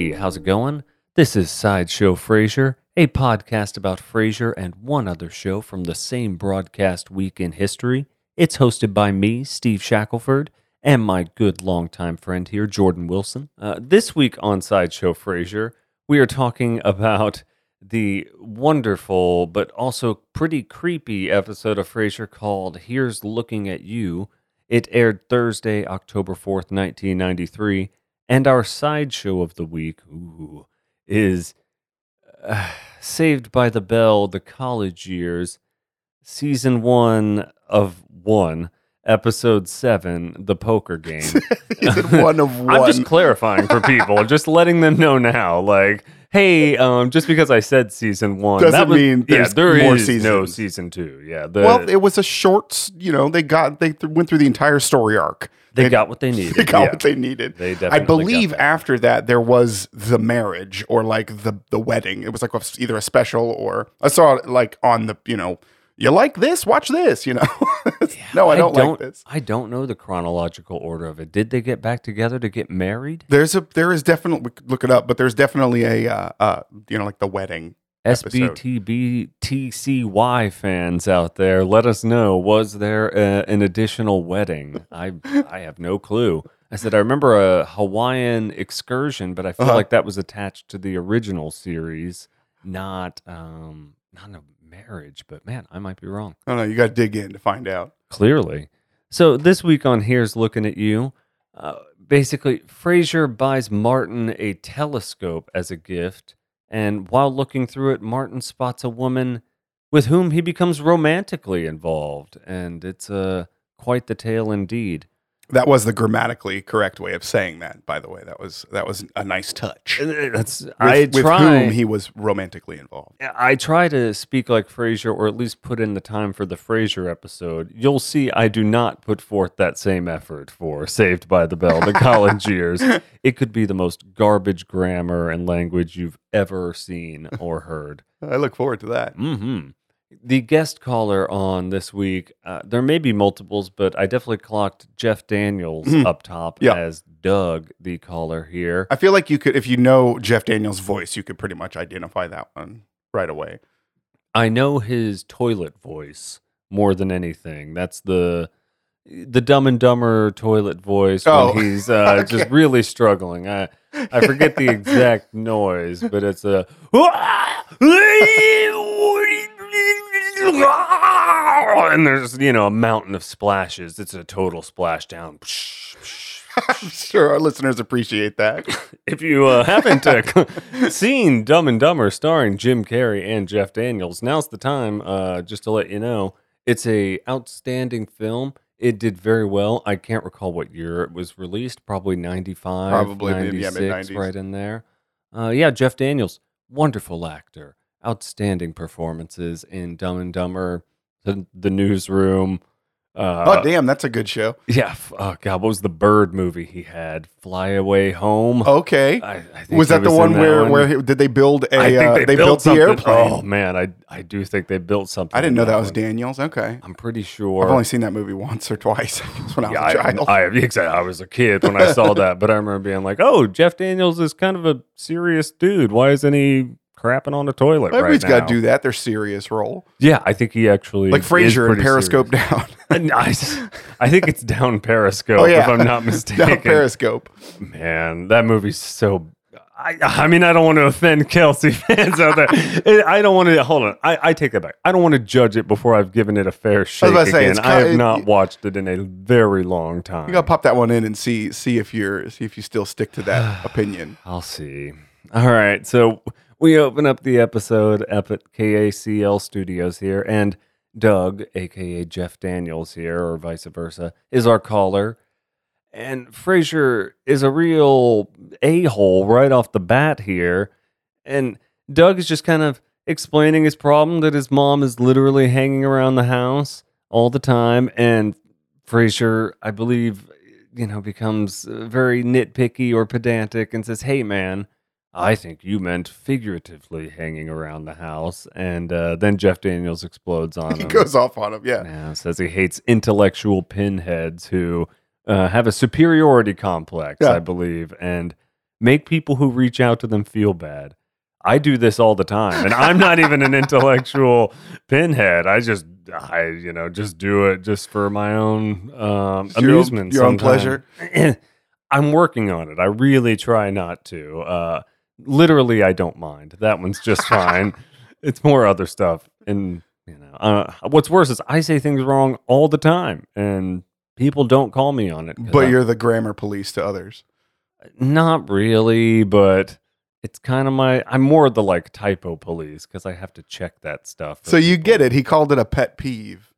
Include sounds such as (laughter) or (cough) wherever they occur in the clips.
Hey, how's it going? This is Sideshow Frasier, a podcast about Frasier and one other show from the same broadcast week in history. It's hosted by me, Steve Shackelford, and my good longtime friend here, Jordan Wilson. Uh, this week on Sideshow Frasier, we are talking about the wonderful but also pretty creepy episode of Frasier called Here's Looking at You. It aired Thursday, October 4th, 1993. And our sideshow of the week ooh, is uh, Saved by the Bell, The College Years, Season 1 of 1, Episode 7, The Poker (laughs) Game. Season one of one. (laughs) I'm just clarifying for people, just letting them know now. Like, hey, um, just because I said season one Doesn't that was- mean yeah, there's there more is no season two. Yeah, the, well, it was a short. You know, they got they th- went through the entire story arc. they got what they needed. (laughs) They got yeah. what they needed. They I definitely got believe that. after that there was the marriage or like the the wedding. It was like either a special or I saw it like on the you know you like this watch this you know. (laughs) no, I don't, like this. I don't know the chronological order of it. Did they get back together to get married? There's a there is definitely we could look it up, but there's definitely a uh, uh you know like the wedding. SBTBTCY fans out there, let us know. Was there uh an additional wedding? I I have no clue. I said I remember a Hawaiian excursion, but I feel Uh-huh. like that was attached to the original series, not um not a marriage. But man, I might be wrong. I don't know. You got to dig in to find out. Clearly. So this week on Here's Looking at You, uh, basically, Frasier buys Martin a telescope as a gift, and while looking through it, Martin spots a woman with whom he becomes romantically involved, and it's uh, quite the tale indeed. That was the grammatically correct way of saying that. By the way, that was that was a nice touch. Uh, That's With, I with try. whom he was romantically involved. I try to speak like Frasier, or at least put in the time for the Frasier episode. You'll see I do not put forth that same effort for Saved by the Bell, the college (laughs) years. It could be the most garbage grammar and language you've ever seen or heard. I look forward to that. hmm The guest caller on this week, uh, there may be multiples, but I definitely clocked Jeff Daniels Mhm. up top Yeah. as Doug, the caller here. I feel like you could, if you know Jeff Daniels' voice, you could pretty much identify that one right away. I know his toilet voice more than anything. That's the the Dumb and Dumber toilet voice Oh, when he's (laughs) uh, okay. just really struggling. I I forget the (laughs) exact noise, but it's a (laughs) and there's you know a mountain of splashes. It's a total splashdown. I'm (laughs) sure our listeners appreciate that. (laughs) If you uh, haven't uh, seen Dumb and Dumber starring Jim Carrey and Jeff Daniels, now's the time. Uh, just to let you know, it's a outstanding film. It did very well. I can't recall what year it was released. Probably ninety five, Probably, maybe, yeah, 96, mid-nineties. right in there. Uh, yeah, Jeff Daniels, wonderful actor, outstanding performances in Dumb and Dumber, the, the Newsroom. Uh, oh, damn, that's a good show. yeah. Oh God, what was the bird movie he had? Fly Away Home. Okay. I, I think was that the one that where one. where he, did they build a? I think uh, they, they, built, the airplane. Oh man, I I do think they built something. I didn't know that was one. Daniels. Okay. I'm pretty sure. I've only seen that movie once or twice (laughs) when I was yeah, a I, child. I, exactly. I was a kid when I saw that, but I remember being like, "Oh, Jeff Daniels is kind of a serious dude. Why isn't he crapping on the toilet Everybody's right got to do that. Their serious role, Yeah, I think he actually like Frasier and Periscope serious. down. (laughs) Nice. I think it's down Periscope, oh yeah, if I'm not (laughs) mistaken. down Periscope. Man, that movie's so. I, I mean, I don't want to offend Kelsey (laughs) fans out there. I don't want to. Hold on. I, I take that back. I don't want to judge it before I've given it a fair shake say, again. I have not watched it in a very long time. You gotta pop that one in and see see if you're see if you still stick to that (sighs) opinion. I'll see. All right. So we open up the episode up at KACL Studios here, and Doug, aka Jeff Daniels here, or vice versa, is our caller. And Frasier is a real a hole right off the bat here. And Doug is just kind of explaining his problem that his mom is literally hanging around the house all the time. And Frasier, I believe, you know, becomes uh, very nitpicky or pedantic and says, Hey, man, I think you meant figuratively hanging around the house. And uh, then Jeff Daniels explodes on (laughs) He him. He goes off on him. Yeah. Yeah, says he hates intellectual pinheads who uh, have a superiority complex, Yeah. I believe. And make people who reach out to them feel bad. I do this all the time, and I'm not even an (laughs) intellectual pinhead. I just, I, you know, just do it just for my own um, It's your own- amusement, your own sometime. (clears throat) I'm working on it. I really try not to. Uh, literally, I don't mind. That one's just fine. (laughs) it's more other stuff, and you know, uh, what's worse is I say things wrong all the time, and people don't call me on it. But I'm- you're the grammar police to others. not really, but it's kind of my. I'm more the like typo police because I have to check that stuff. So you get it. He called it a pet peeve.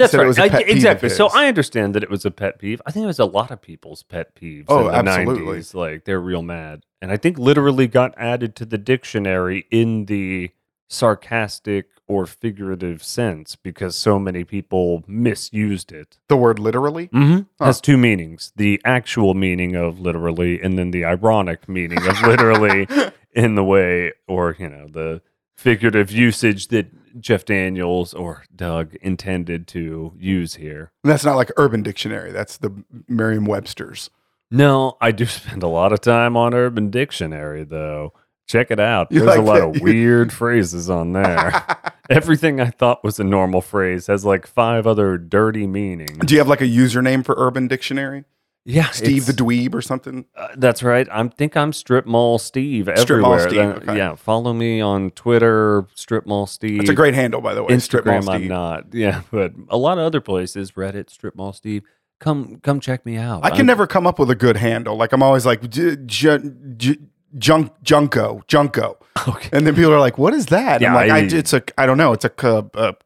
That's right. I- pet peeve of exactly. So. I understand that it was a pet peeve. I think it was a lot of people's pet peeves. Oh, in the absolutely. 90s. Like they're real mad, and I think literally got added to the dictionary in the sarcastic or figurative sense because so many people misused it. The word literally. Mm-hmm. Huh. Has two meanings: the actual meaning of literally, and then the ironic meaning of literally, (laughs) in the way, or you know, the figurative usage that Jeff Daniels or Doug intended to use here. That's not like Urban Dictionary. That's the Merriam Webster's. No, I do spend a lot of time on Urban Dictionary, though. Check it out. You There's a lot that? of weird phrases on there. (laughs) Everything I thought was a normal phrase has like five other dirty meanings. Do you have like a username for Urban Dictionary? Yeah, Steve the Dweeb or something? Uh, that's right. I think I'm Strip Mall Steve everywhere. Strip Mall. Steve, okay. Yeah, follow me on Twitter, Strip Mall Steve. It's a great handle, by the way. Strip Mall Instagram. I'm not. (laughs) Yeah, but a lot of other places, Reddit, Strip Mall Steve. Come, come check me out. I can I'm- never come up with a good handle. Like I'm always like j- j- j- junk junko junko, Okay. and then people are like, "What is that?" Yeah, I'm like, I, I- it's a I don't know. It's a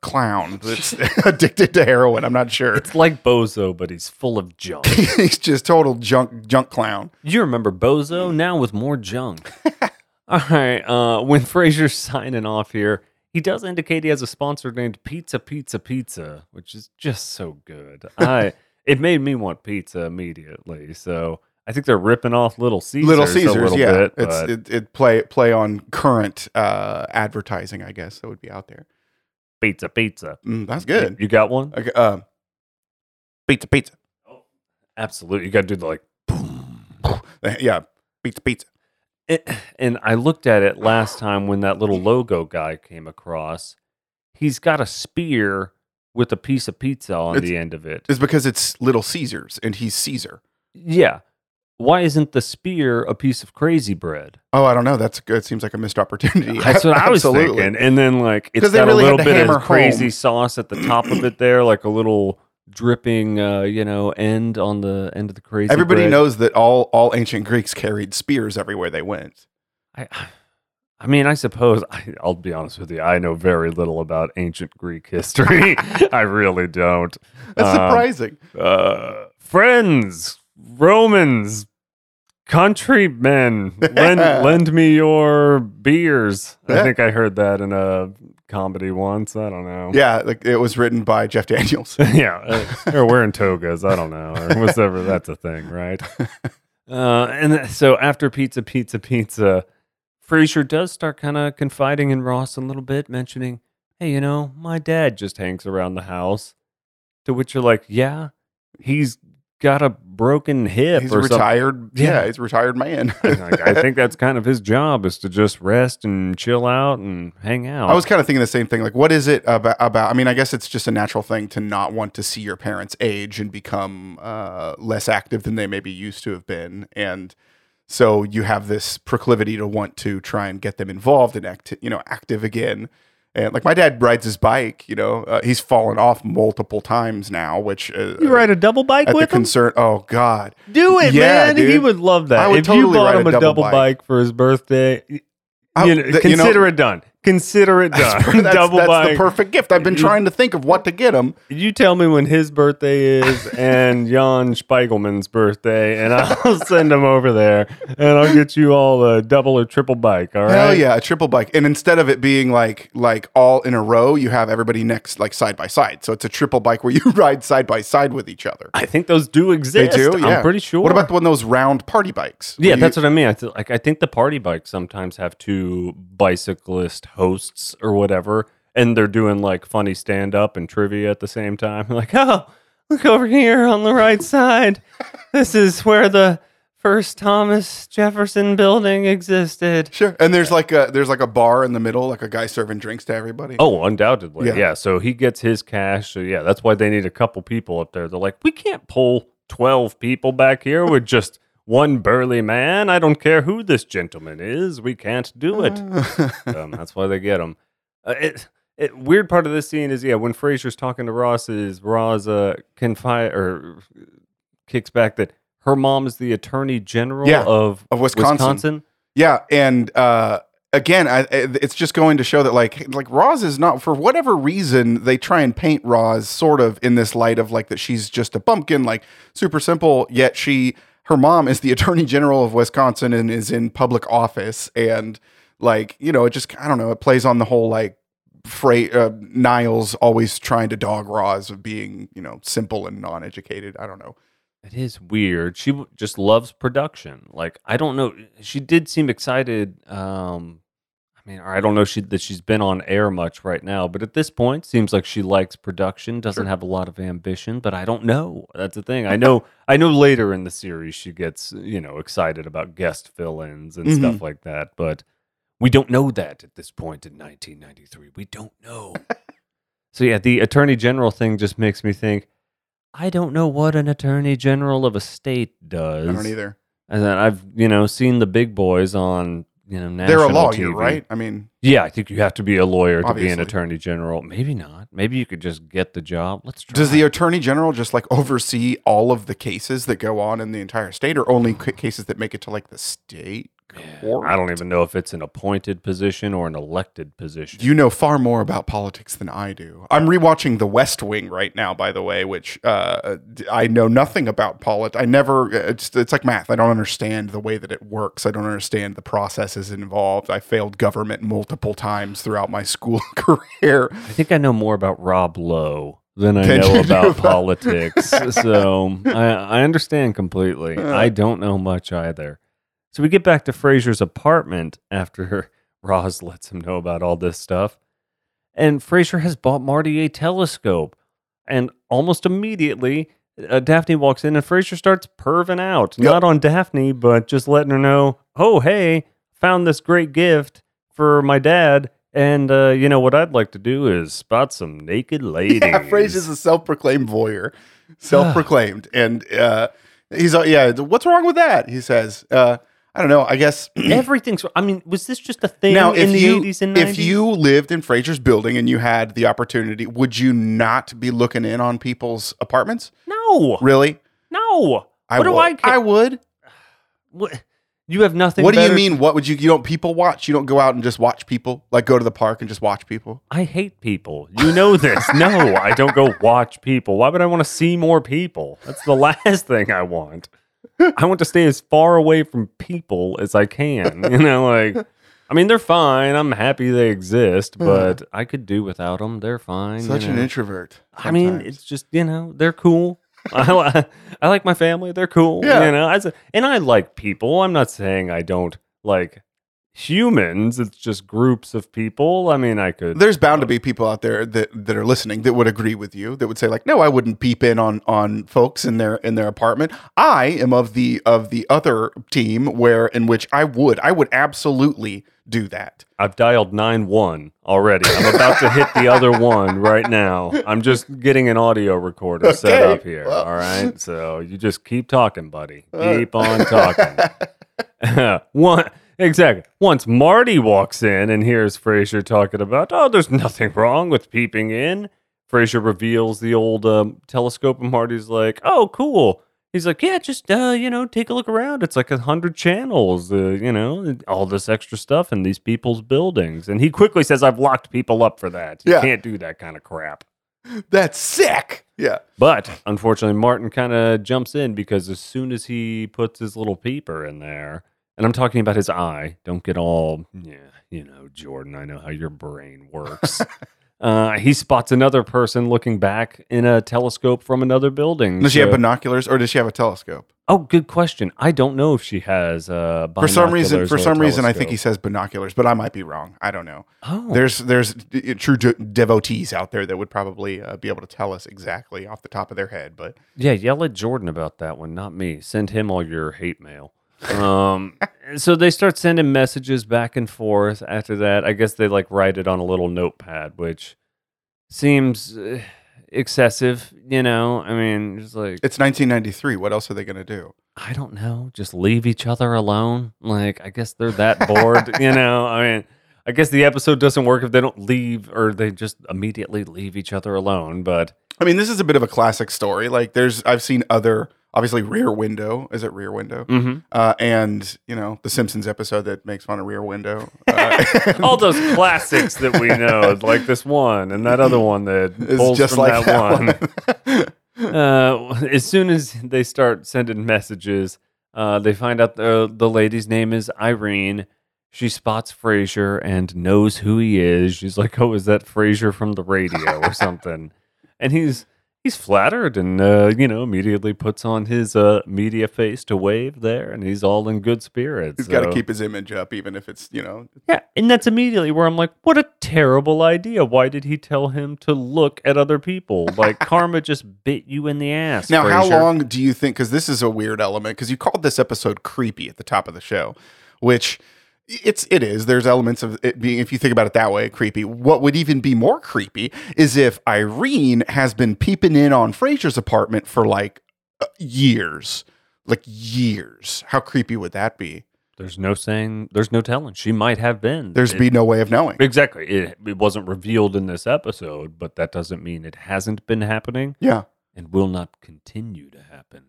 clown that's (laughs) (laughs) addicted to heroin. I'm not sure. It's like Bozo, but he's full of junk. (laughs) He's just total junk junk clown. You remember Bozo now with more junk. All right. Uh, when Frasier's signing off here, he does indicate he has a sponsor named Pizza Pizza Pizza, which is just so good. I it made me want pizza immediately. So I think they're ripping off Little Caesars. Little a Caesars, little yeah. bit, it's it, it play play on current uh, advertising, I guess that would be out there. pizza pizza. Mm, that's good. You got one? Okay, uh, pizza, pizza. Absolutely. You got to do the like. Boom (laughs) yeah, pizza, pizza. It, and I looked at it last time when that little logo guy came across. He's got a spear with a piece of pizza on It's- the end of it. It's because it's Little Caesars and he's Caesar. Yeah. Why isn't the spear a piece of crazy bread? Oh, I don't know. That's good. It seems like a missed opportunity. (laughs) That's what I was Absolutely. thinking. And then like it's 'Cause they got really a had little bit hammer of crazy home. sauce at the top of it there, like a little dripping uh, you know, end on the end of the crazy. Everybody bread. knows that all all ancient Greeks carried spears everywhere they went. I, I mean, I suppose I, I'll be honest with you. I know very little about ancient Greek history. (laughs) I really don't. That's Um, surprising. Uh, friends, Romans, countrymen, lend (laughs) lend me your beers. I think I heard that in a comedy once. I don't know. Yeah, like it was written by Jeff Daniels. (laughs) yeah, uh, they're wearing togas. I don't know, or whatever. That's a thing, right? (laughs) Uh, and so after pizza, pizza, pizza, Frasier does start kind of confiding in Roz a little bit, mentioning, "Hey, you know, my dad just hangs around the house." To which you're like, "Yeah, he's got a broken hip He's or a something." retired. (laughs) Yeah. Yeah. he's a retired man. (laughs) Like, I (laughs) think that's kind of his job is to just rest and chill out and hang out. I was kind of thinking the same thing. Like, what is it about? About? I mean, I guess it's just a natural thing to not want to see your parents age and become uh, less active than they maybe used to have been, and so you have this proclivity to want to try and get them involved and act, you know, active again. And like my dad rides his bike, you know, uh, he's fallen off multiple times now, which uh, you ride a double bike at the with him? concern. Oh God, Do it, Yeah, man. He would love that. I would if totally you bought ride him a double double bike. for his birthday, I- you know, th- you know- consider it done. Consider it done. (laughs) that's, that's, double that's bike. the perfect gift. I've been trying to think of what to get him. you tell me when his birthday is (laughs) and Jan Spiegelman's birthday, and I'll send him over there, and I'll get you all a double or triple bike. All right? Hell yeah, a triple bike. And instead of it being like like all in a row, you have everybody next like side by side. So it's a triple bike where (laughs) you ride side by side with each other. I think those do exist. They do. Yeah, I'm pretty sure. What about one of those round party bikes? Yeah, that's what I mean. I th- like I think the party bikes sometimes have two bicyclist hosts or whatever, and they're doing like funny stand up and trivia at the same time. (laughs) Like, oh, look over here on the right side. This is where the first Thomas Jefferson building existed. Sure. And there's like a there's like a bar in the middle, like a guy serving drinks to everybody. Oh, undoubtedly. Yeah. Yeah. So he gets his cash. So yeah, that's why they need a couple people up there. They're like, we can't pull 12 people back here with just one burly man. I don't care who this gentleman is. We can't do it. (laughs) um, that's why they get him. Uh, it, it, weird part of this scene is yeah, when Frasier's talking to Roz, is Roz uh, confide or kicks back that her mom is the attorney general Yeah, of, of Wisconsin. Wisconsin. Yeah, and uh, again, I, it's just going to show that like like Roz is not for whatever reason they try and paint Roz sort of in this light of like that she's just a bumpkin, like super simple. Yet she, her mom is the (laughs) attorney general of Wisconsin and is in public office, and like you know, it just I don't know, it plays on the whole like. Fra- uh, Niles always trying to dog Roz of being, you know, simple and non-educated. I don't know. It is weird. She just loves production. Like I don't know. She did seem excited. Um, I mean, I don't know she, that she's been on air much right now, but at this point, seems like she likes production. Doesn't Sure. have a lot of ambition, but I don't know. That's the thing. I know. (laughs) I know later in the series she gets you know excited about guest fill-ins and stuff mm-hmm. like that, but we don't know that at this point in 1993. We don't know. (laughs) so yeah, the attorney general thing just makes me think. I don't know what an attorney general of a state does. I don't either. And I've you know seen the big boys on you know national They're a lawyer, TV. right? I mean, Yeah, I think you have to be a lawyer to be an attorney general. Maybe not. Maybe you could just get the job. Let's try. Does the attorney general just like oversee all of the cases that go on in the entire state, or only cases that make it to like the state court? I don't even know if it's an appointed position or an elected position. You know far more about politics than I do. I'm rewatching The West Wing right now, by the way, which uh, I know nothing about politics. I never. It's it's like math. I don't understand the way that it works. I don't understand the processes involved. I failed government multiple times throughout my (laughs) school (laughs) career. I think I know more about Rob Lowe than I know about about- politics. (laughs) so I, I understand completely. Uh. I don't know much either. So we get back to Frasier's apartment after (laughs) Roz lets him know about all this stuff. And Frasier has bought Marty a telescope. And almost immediately, uh, Daphne walks in and Frasier starts perving out. Yep. Not on Daphne, but just letting her know, oh, hey, found this great gift for my dad. And, uh, you know, what I'd like to do is spot some naked (laughs) ladies. Yeah, Frasier's a self-proclaimed voyeur, (sighs) self-proclaimed, and uh, he's uh, yeah. What's wrong with that? He says. I don't know. I guess (clears throat) Everything's. I mean, was this just a thing now in the you 80s and 90s? if you lived in Frasier's building and you had the opportunity, would you not be looking in on people's apartments? no, Really? no. I what do. I? Ca- I would. (sighs) what, you have nothing. What do you mean? What would you? You don't people watch? You don't go out and just watch people? Like go to the park and just watch people? I hate people. You know this. no, I don't go watch people. Why would I want to see more people? That's the (laughs) last thing I want. (laughs) I want to stay as far away from people as I can. You know, like. I mean, they're fine. I'm happy they exist, but I could do without them. They're fine. you Such an know. introvert. I mean, sometimes. it's just you know they're cool. (laughs) I, I like my family. They're cool. Yeah. You know, as a, and I like people. I'm not saying I don't like humans. It's just groups of people. I mean, I could. there's bound to be people out there that, that are listening that would agree with you that would say like no i wouldn't peep in on on folks in their in their apartment i am of the of the other team where in which i would i would absolutely do that I've dialed nine one already. I'm about to hit the other (laughs) one right now. I'm just getting an audio recorder set up here. well. all right, so you just keep talking, buddy. Uh. Keep on talking. (laughs) (laughs) One exactly. Once Marty walks in and hears Frasier talking about, oh, there's nothing wrong with peeping in. Frasier reveals the old um, telescope, and Marty's like, "Oh, cool." He's like, "Yeah, just uh, you know, take a look around. It's like a hundred channels, uh, you know, all this extra stuff in these people's buildings." And he quickly says, "I've locked people up for that. You Yeah. can't do that kind of crap." that's sick yeah But unfortunately, Martin kind of jumps in because as soon as he puts his little peeper in there, and I'm talking about his eye, don't get all, yeah, you know, Jordan, I know how your brain works. (laughs) Uh, he spots another person looking back in a telescope from another building. Does she have So- binoculars or does she have a telescope? oh, good question. I don't know if she has. Uh, For some reason, binoculars for a some reason, I think he telescope. says binoculars, but I might be wrong. I don't know. Oh, There's there's d- true de- devotees out there that would probably uh, be able to tell us exactly off the top of their head. But Yeah, yell at Jordan about that one, not me. Send him all your hate mail. Um, so they start sending messages back and forth. After that, I guess they like write it on a little notepad, which seems uh, excessive. You know, I mean, just like it's 1993. What else are they going to do? I don't know, just leave each other alone. Like I guess they're that bored. you (laughs) know, I mean. I guess the episode doesn't work if they don't leave or they just immediately leave each other alone. But I mean, this is a bit of a classic story. Like, there's I've seen other obviously Rear Window. Is it Rear Window? mhm. Uh, and you know the Simpsons episode that makes fun of Rear Window. Uh, (laughs) all those classics that we know, (laughs) like this one and that other one that is pulls just from like that, that, one. one. (laughs) uh, as soon as they start sending messages, uh, they find out the the lady's name is Irene. She spots Frasier and knows who he is. She's like, "Oh, is that Frasier from the radio or something?" and he's he's flattered and uh, you know immediately puts on his uh, media face to wave there, and he's all in good spirits. He's got to keep his image up, even if it's you know. yeah, and that's immediately where I'm like, what a terrible idea. Why did he tell him to look at other people? Like (laughs) karma just bit you in the ass. Now, how long do you think? Because this is a weird element. Because you called this episode creepy at the top of the show, which it's it is. There's elements of it being, if you think about it that way, creepy. What would even be more creepy is if Irene has been peeping in on Frasier's apartment for like uh, years, like years. How creepy would that be? There's no saying. There's no telling. She might have been. There's It- be no way of knowing. exactly. It, it wasn't revealed in this episode, but that doesn't mean it hasn't been happening Yeah, and will not continue to happen.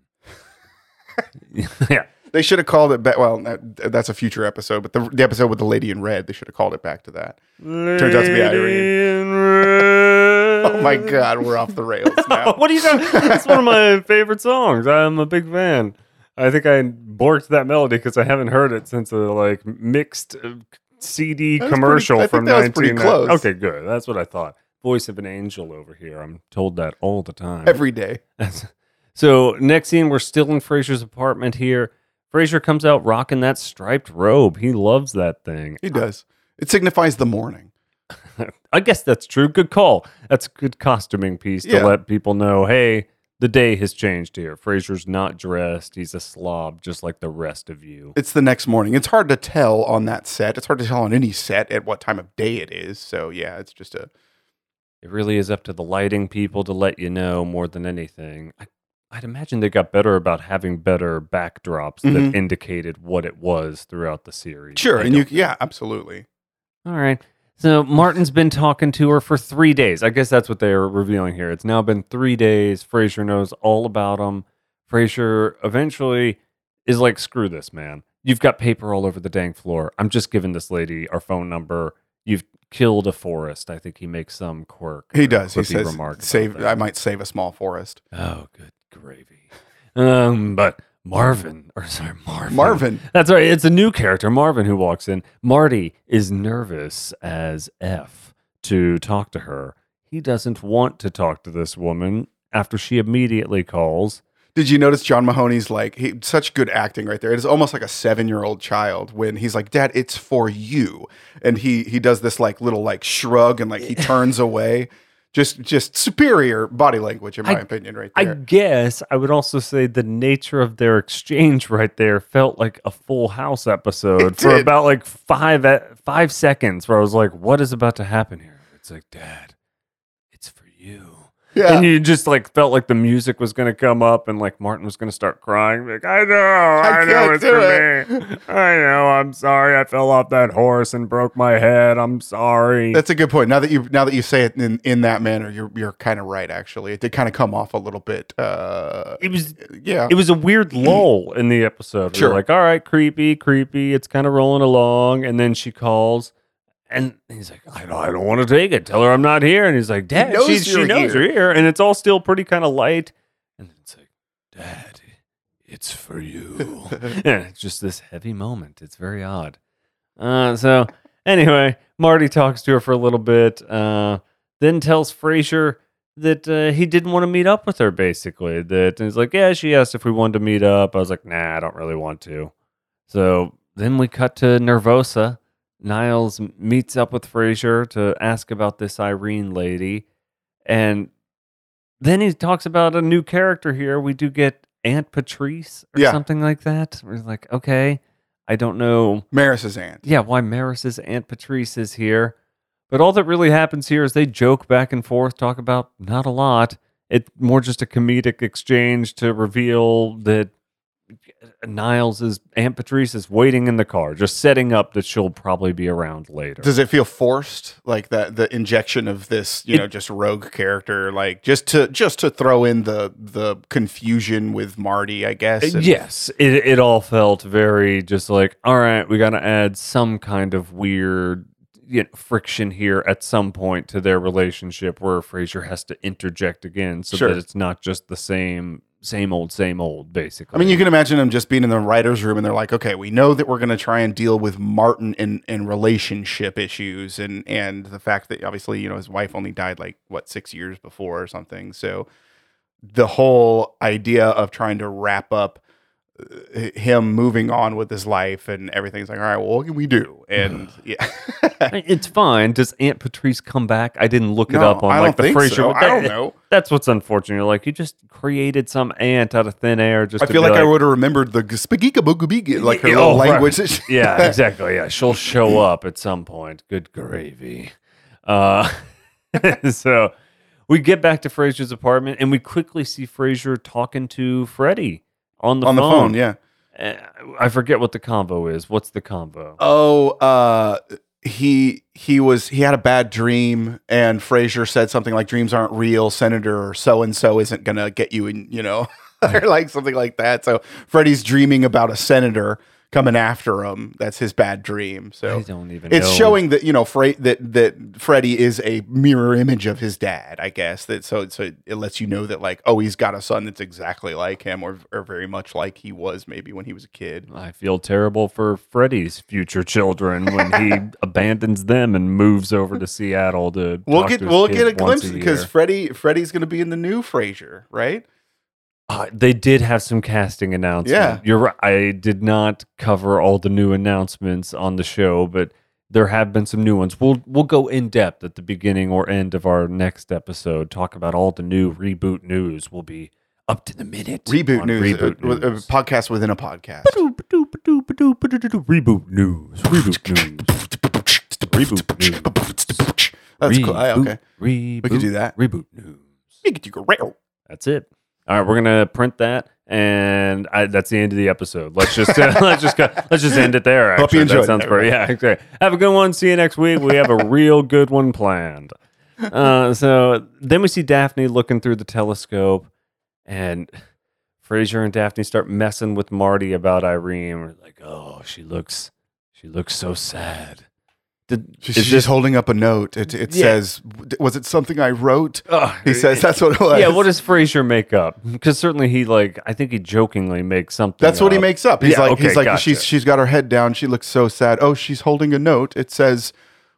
(laughs) yeah. They should have called it back. Well, that, that's a future episode, but the, the episode with the lady in red, they should have called it back to that. Turns out to be Irene. (laughs) Oh my God, we're off the rails (laughs) now. what are you doing? It's one of my favorite songs. I'm a big fan. I think I borked that melody because I haven't heard it since a like mixed uh, CD commercial pretty- from that was pretty 19 close. Okay, good. That's what I thought. Voice of an angel over here. I'm told that all the time. Every day. (laughs) So next scene, we're still in Frasier's apartment here. Frasier comes out rocking that striped robe. He loves that thing. He does. It signifies the morning. (laughs) I guess that's true. Good call. That's a good costuming piece to Yeah. let people know, hey, the day has changed here. Frasier's not dressed. He's a slob just like the rest of you. It's the next morning. It's hard to tell on that set. It's hard to tell on any set at what time of day it is. So yeah, it's just a It really is up to the lighting people to let you know more than anything. I, I'd imagine they got better about having better backdrops that Mhm. indicated what it was throughout the series. sure. I And you don't- yeah, absolutely. All right. So Martin's been talking to her for three days. I guess that's what they are revealing here. It's now been three days. Frasier knows all about him. Frasier eventually is like, screw this, man. You've got paper all over the dang floor. I'm just giving this lady our phone number. You've killed a forest. I think he makes some quirk. He does. He says save. I might save a small forest. Oh, good gravy. Um, but Marvin, or sorry, Marvin. Marvin. That's right. It's a new character, Marvin, who walks in. Marty is nervous as F to talk to her. He doesn't want to talk to this woman after she immediately calls. Did you notice John Mahoney's like he such good acting right there? It is almost like a seven year old child when he's like, "Dad, it's for you," and he he does this like little like shrug and like he (laughs) turns away. Just just superior body language in my I- opinion, right there. I guess I would also say the nature of their exchange right there felt like a Full House episode for about like five e- five seconds, where I was like, "What is about to happen here?" It's like, "Dad, it's for you." Yeah, And you just like felt like the music was going to come up and like Martin was going to start crying. Like, I know, I, know it's do for me. I know, I'm sorry. I fell off that horse and broke my head. I'm sorry. that's a good point. Now that you now that you say it in, in that manner, you're you're kind of right. Actually, it did kind of come off a little bit. Uh, it was yeah, it was a weird lull in the episode. Sure. Sure. like, all right, creepy, creepy. It's kind of rolling along. And then she calls. And he's like, I don't, I don't want to take it. Tell her I'm not here. And he's like, Dad, knows she, she knows here." you're here. And it's all still pretty kind of light. And it's like, Dad, it's for you. (laughs) (laughs) yeah, it's just this heavy moment. It's very odd. Uh, so anyway, Marty talks to her for a little bit. Uh, then tells Frasier that uh, he didn't want to meet up with her. Basically, that he's like, yeah, she asked if we wanted to meet up. I was like, nah, I don't really want to. So then we cut to Nervosa. Niles meets up with Frasier to ask about this Irene lady, and then he talks about a new character here. We do get Aunt Patrice or Yeah. something like that. We're like, okay, I don't know Maris's aunt. yeah, why Maris's Aunt Patrice is here. But all that really happens here is they joke back and forth, talk about not a lot. It's more just a comedic exchange to reveal that Niles' is Aunt Patrice is waiting in the car, just setting up that she'll probably be around later. Does it feel forced, like that the injection of this, you It- know, just rogue character, like just to just to throw in the the confusion with Marty, I guess. Uh, and- yes, it, it all felt very just like, all right, we got to add some kind of weird you know, friction here at some point to their relationship where Frasier has to interject again so Sure. that it's not just the same, same old, same old, basically. I mean, you can imagine them just being in the writers' room, and they're like, "Okay, we know that we're going to try and deal with Martin and and relationship issues, and and the fact that obviously, you know, his wife only died like what six years before or something. So, the whole idea of trying to wrap up him moving on with his life and everything's like, all right, well, what can we do? And yeah, (laughs) it's fine. Does Aunt Patrice come back? I didn't look it No, up on I like the Frasier. so. I don't know. (laughs) That's what's unfortunate. You're like you just created some aunt out of thin air. Just I feel be like, I would have remembered the spagika boogaboogie, like her oh, right. language. that (laughs) yeah, exactly. Yeah, she'll show up at some point. Good gravy. Uh, so we get back to Frasier's apartment, and we quickly see Frasier talking to Freddie on the on the phone. phone. Yeah. Uh, I forget what the combo is. What's the combo? Oh, uh, he he was he had a bad dream, and Frasier said something like, "Dreams aren't real, Senator so and so isn't gonna get you in," you know, (laughs) or like something like that. So Freddie's dreaming about a senator coming after him. That's his bad dream. I So don't even. it's know. showing that you know Fra- that that Freddie is a mirror image of his dad. I guess that so so it lets you know that like oh he's got a son that's exactly like him or or very much like he was maybe when he was a kid. I feel terrible for Freddie's future children when he (laughs) abandons them and moves over to Seattle to. We'll get to we'll get a glimpse because year. Freddie Freddie's going to be in the new Frasier, right? Uh, they did have some casting announcements. Yeah. You're right. I did not cover all the new announcements on the show, but there have been some new ones. We'll we'll go in depth at the beginning or end of our next episode. Talk about all the new reboot news. We'll be up to the minute. Reboot news, Reboot uh, uh, news. podcast within a podcast. Reboot news. Reboot news. Reboot news. That's cool. Reboot- okay, Reboot, we could do that. Reboot news. Make it go rail. That's it. All right, we're gonna print that, and I, that's the end of the episode. Let's just (laughs) let's just go, let's just end it there. Hope you enjoyed That sounds great. Yeah, (laughs) okay. Have a good one. See you next week. We have a real good one planned. (laughs) Uh, so then we see Daphne looking through the telescope, and Frasier and Daphne start messing with Marty about Irene. We're like, oh, she looks, she looks so sad. Did, She's, she's this- holding up a note. It, it Yeah. says, "Was it something I wrote?" Ugh, He says that's what it was. Yeah, what does Frasier make up? Because certainly he like I think he jokingly makes something. That's what he makes up. He's Yeah, like, okay, he's like, gotcha. she's she's got her head down. She looks so sad. Oh, she's holding a note. It says,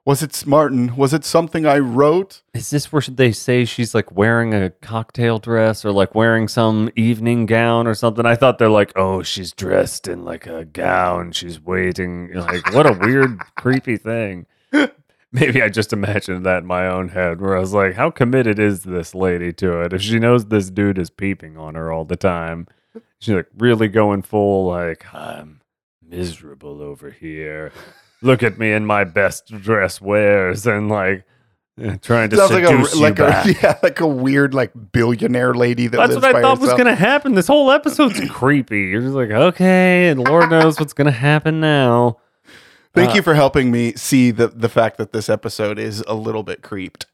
"Was it Martin? Was it something I wrote?" Is this where they say she's like wearing a cocktail dress or like wearing some evening gown or something? I thought they're like, oh, she's dressed in like a gown. She's waiting. Like, what a weird, (laughs) creepy thing. Maybe I just imagined that in my own head where I was like, how committed is this lady to it? If she knows this dude is peeping on her all the time, she's like really going full, like, I'm miserable over here. Look at me in my best dress wears and like eh, trying to Sounds like a seduce you like a back. (laughs) yeah, like a weird like billionaire lady that That's what I thought was going to happen. This whole episode's (clears throat) creepy. You're just like, okay, and Lord knows what's going to happen now. Thank Uh, you for helping me see the the fact that this episode is a little bit creeped.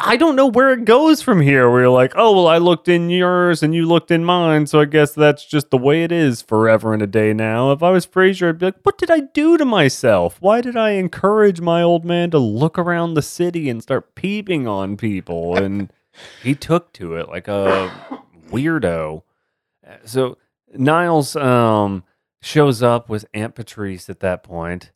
I don't know where it goes from here. Where you're like, oh, well, I looked in yours and you looked in mine. So I guess that's just the way it is forever and a day now. If I was Frasier, I'd be like, what did I do to myself? Why did I encourage my old man to look around the city and start peeping on people? (laughs) And he took to it like a weirdo. So Niles um, shows up with Aunt Patrice at that point,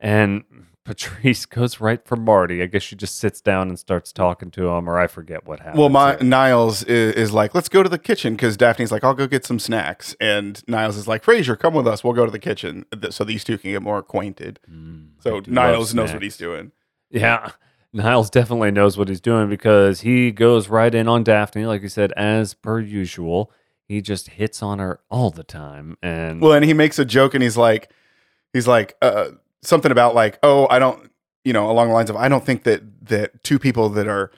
and Patrice (laughs) goes right for Marty. I guess she just sits down and starts talking to him, or I forget what happens. Well, my. Niles is, is like, let's go to the kitchen because Daphne's like, I'll go get some snacks, and Niles is like, Frasier, come with us. We'll go to the kitchen so these two can get more acquainted. Mm, So Niles knows what he's doing. Yeah. (laughs) Niles definitely knows what he's doing because he goes right in on Daphne, like you said, as per usual. He just hits on her all the time. And Well, and he makes a joke, and he's like, he's like, uh, something about like, oh, I don't, you know, along the lines of, I don't think that that two people that are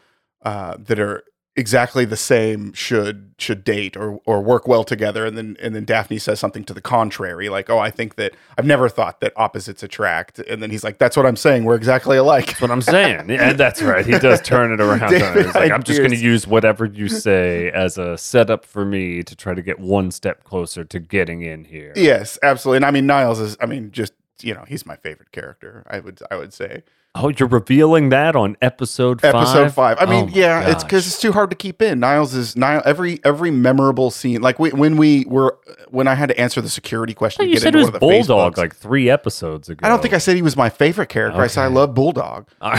uh, that are exactly the same should should date or or work well together. And then and then Daphne says something to the contrary, like, oh, I think that I've never thought that opposites attract. And then he's like, that's what I'm saying. We're exactly alike. that's what I'm saying. Yeah, that's right. He does turn it around. David He's like, I'm just going to use whatever you say as a setup for me to try to get one step closer to getting in here. yes, absolutely. And I mean, Niles is, I mean, just you know, he's my favorite character. I would I would say. Oh, you're revealing that on episode five? episode five. I Oh mean, my yeah, it's because it's too hard to keep in. Niles is Niles. Every every memorable scene, like we, when we were when I had to answer the security question. Oh, to you get said into it was one of the Bulldog Facebooks. like three episodes ago. I don't think I said he was my favorite character. I said I love Bulldog. (laughs) I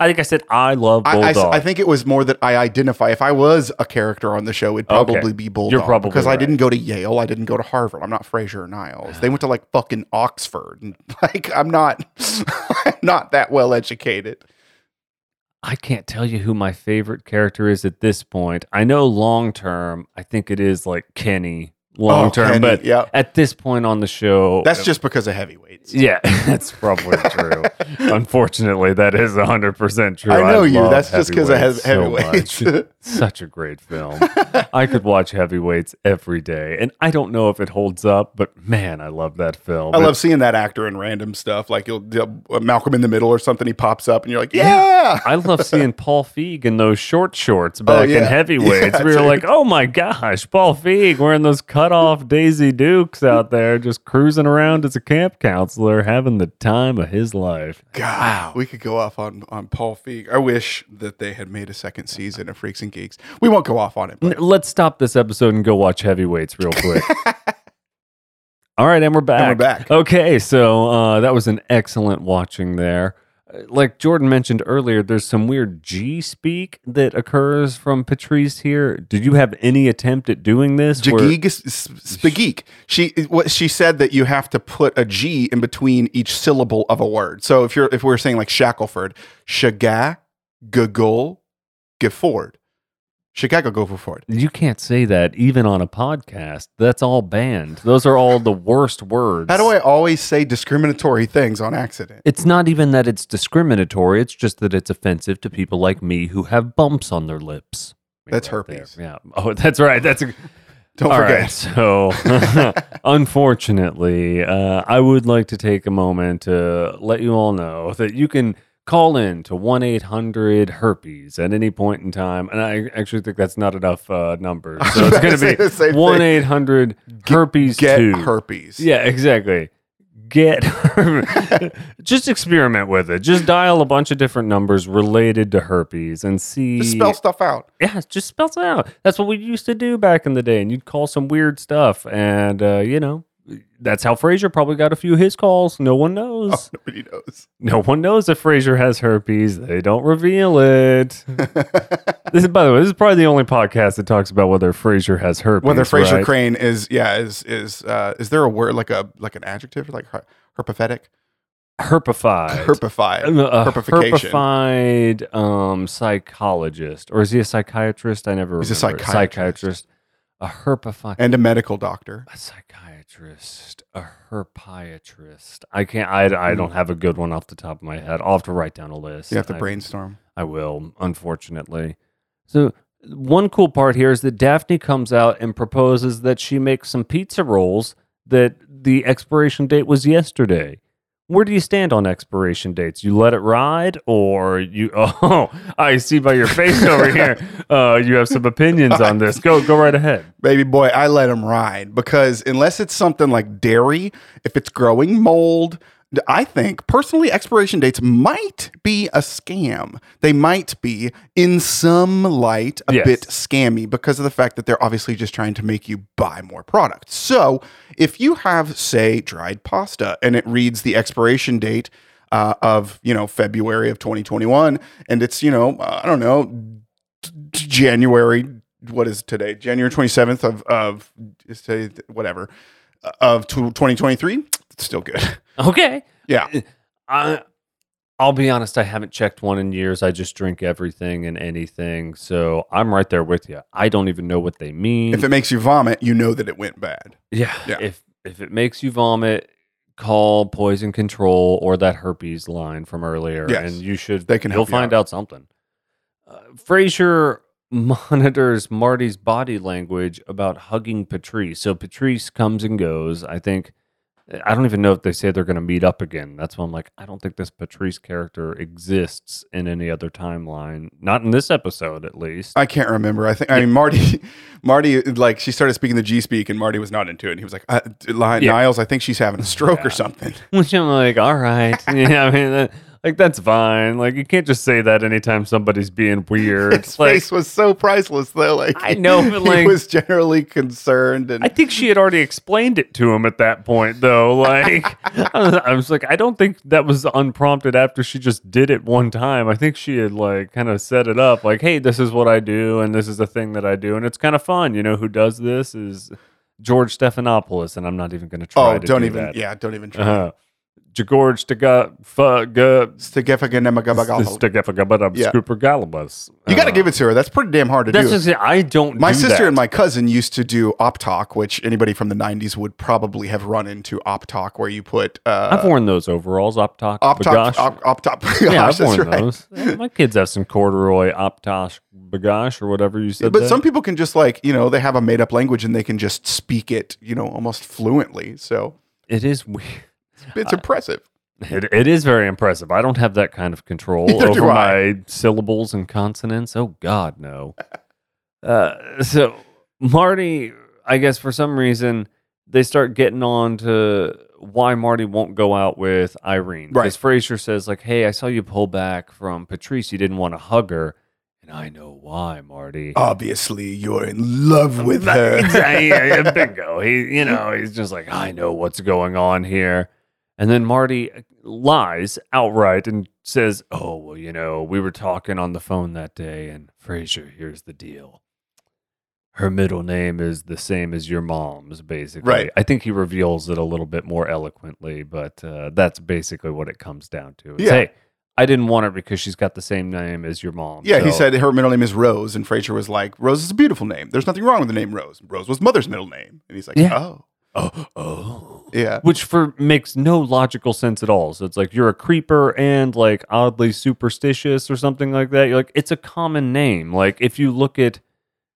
think I said I love I, I Bulldog. I think it was more that I identify. If I was a character on the show, it'd probably Okay. be Bulldog. You're probably because I didn't go to Yale. I didn't go to Harvard. I'm not Frasier or Niles. They went to like fucking Oxford. And (laughs) like I'm not, (laughs) I'm not that well educated. I can't tell you who my favorite character is at this point. I know long term, I think it is like Kenny oh, long term, Oh, but yeah. at this point on the show, That's uh, just because of heavyweights. yeah, (laughs) that's probably true. (laughs) Unfortunately, that is hundred percent true. I know you. love That's just 'cause of heav- so Heavyweights. (laughs) Such a great film. I could watch Heavyweights every day, and I don't know if it holds up, but man, I love that film. I It- love seeing that actor in random stuff. Like you'll uh, Malcolm in the Middle or something. He pops up and you're like, yeah. I love (laughs) seeing Paul Feig in those short shorts back in Oh, yeah. heavyweights. Yeah, we were dude. like, oh my gosh, Paul Feig wearing those cut off Daisy Dukes out there, just cruising around as a camp counselor, having the time of his life. God, we could go off on on Paul Feig. I wish that they had made a second season of Freaks and Geeks. We won't go off on it. But Let's stop this episode and go watch heavyweights real quick. (laughs) All right, and we're back. we're back. Okay, so uh, that was an excellent watching there. Uh, Like Jordan mentioned earlier, there's some weird G speak that occurs from Patrice here. Did you have any attempt at doing this? Jageek, Spageek. She what she said that you have to put a G in between each syllable of a word. So if you're if we're saying like Shackelford, Shaga, Gagul, Gifford, Chicago go for Ford. You can't say that even on a podcast. That's all banned. Those are all the worst words. How do I always say discriminatory things on accident? It's not even that it's discriminatory. It's just that it's offensive to people like me who have bumps on their lips. That's Right there. herpes. Yeah. Oh, (laughs) that's right. That's a. (laughs) Don't All forget. right, so, (laughs) unfortunately, uh, I would like to take a moment to let you all know that you can call in to 1 800 herpes at any point in time. And I actually think that's not enough uh, numbers. (laughs) So it's going to say the same be 1 800 herpes Get 2. herpes. Yeah, exactly. Get (laughs) just experiment with it. Just dial a bunch of different numbers related to herpes and see. Just spell stuff out. Yeah, just spells it out. That's what we used to do back in the day, and you'd call some weird stuff, and uh, you know, that's how Frasier probably got a few of his calls. No one (laughs) knows. Oh, nobody knows. No one knows if Frasier has herpes. They don't reveal it. (laughs) this is, by the way, this is probably the only podcast that talks about whether Frasier has herpes. Whether Frasier right? Crane is yeah is is uh, is there a word like a like an adjective like her, herpaphetic herpified. herpified a herpification. herpified um, psychologist, or is he a psychiatrist? I never. He's a psychiatrist. Psychiatrist. A herpified. and a medical doctor. A psychiatrist, a herpiatrist. I can't. I, I don't hmm. have a good one off the top of my head. I'll have to write down a list. You have to I- brainstorm. I will, unfortunately. So one cool part here is that Daphne comes out and proposes that she make some pizza rolls that the expiration date was yesterday. Where do you stand on expiration dates? You let it ride, or you? (laughs) Oh, I see by your face over (laughs) here. Uh, you have some opinions on this. Go, go right ahead. Baby boy, I let them ride because unless it's something like dairy, if it's growing mold, I think personally expiration dates might be a scam. They might be in some light a Yes. bit scammy because of the fact that they're obviously just trying to make you buy more product. So, if you have say dried pasta and it reads the expiration date uh, of you know February of 2021, and it's you know I don't know January. What is today? January 27th of of is today whatever of 2023. It's still good. Okay. Yeah. I I'll be honest, I haven't checked one in years. I just drink everything and anything. So I'm right there with you. I don't even know what they mean. If it makes you vomit, you know that it went bad. yeah, Yeah. If if it makes you vomit, call poison control or that herpes line from earlier, Yes. and you should. They can You'll help you find out, something. Uh, Frasier monitors Marty's body language about hugging Patrice. So Patrice comes and goes. I think. I don't even know if they say they're going to meet up again. That's why I'm like, I don't think this Patrice character exists in any other timeline. Not in this episode, at least. I can't remember. I think I mean Marty. (laughs) Marty like she started speaking the G speak, and Marty was not into it. And he was like, uh, Li- Yeah. "Niles, I think she's having a stroke Yeah. or something." (laughs) Which I'm like, all right. (laughs) Yeah, I mean, that, like, that's fine. Like, you can't just say that anytime somebody's being weird. His like, face was so priceless, though. Like I know, but, (laughs) he was generally concerned, and I think she had already explained it to him at that point, though. Like, (laughs) I was, I was like, I don't think that was unprompted after she just did it one time. I think she had, like, kind of set it up, like, hey, this is what I do, and this is the thing that I do, and it's kind of fun. You know, who does this is George Stephanopoulos, and I'm not even going to try oh, don't do even that. yeah, don't even try. Uh-huh. George. Yeah. Galibus. You got to give it to her. That's pretty damn hard to That's do. just it. I don't. my do sister that. and my cousin used to do op talk, which anybody from the '90s would probably have run into op talk, where you put uh, I've worn those overalls, Optok, op talk, op, (laughs) yeah, I've worn right. those. My kids have some corduroy Optosh Bagash or whatever you said. but that. some people can just like you know they have a made up language and they can just speak it you know almost fluently. So it is weird. It's impressive. It, it is very impressive. I don't have that kind of control (laughs) Neither over my syllables and consonants. Oh God, no. (laughs) uh, so Marty, I guess for some reason they start getting on to why Marty won't go out with Irene. Right. Because Frasier says like, "Hey, I saw you pull back from Patrice. You didn't want to hug her." And I know why, Marty. Obviously, you're in love with her. Exactly. (laughs) bingo. He, you know, he's just like, I know what's going on here. And then Marty lies outright and says, "Oh, well, you know, we were talking on the phone that day, and Frasier, here's the deal. Her middle name is the same as your mom's, basically. Right. I think he reveals it a little bit more eloquently, but uh, that's basically what it comes down to. Is, Yeah. Hey, I didn't want her because she's got the same name as your mom. Yeah, he said her middle name is Rose, and Frasier was like, "Rose is a beautiful name. There's nothing wrong with the name Rose. Rose was mother's middle name." And he's like, Yeah. "Oh, Oh, oh. yeah, which for makes no logical sense at all. So it's like you're a creeper and like oddly superstitious or something like that. You're like it's a common name. Like if you look at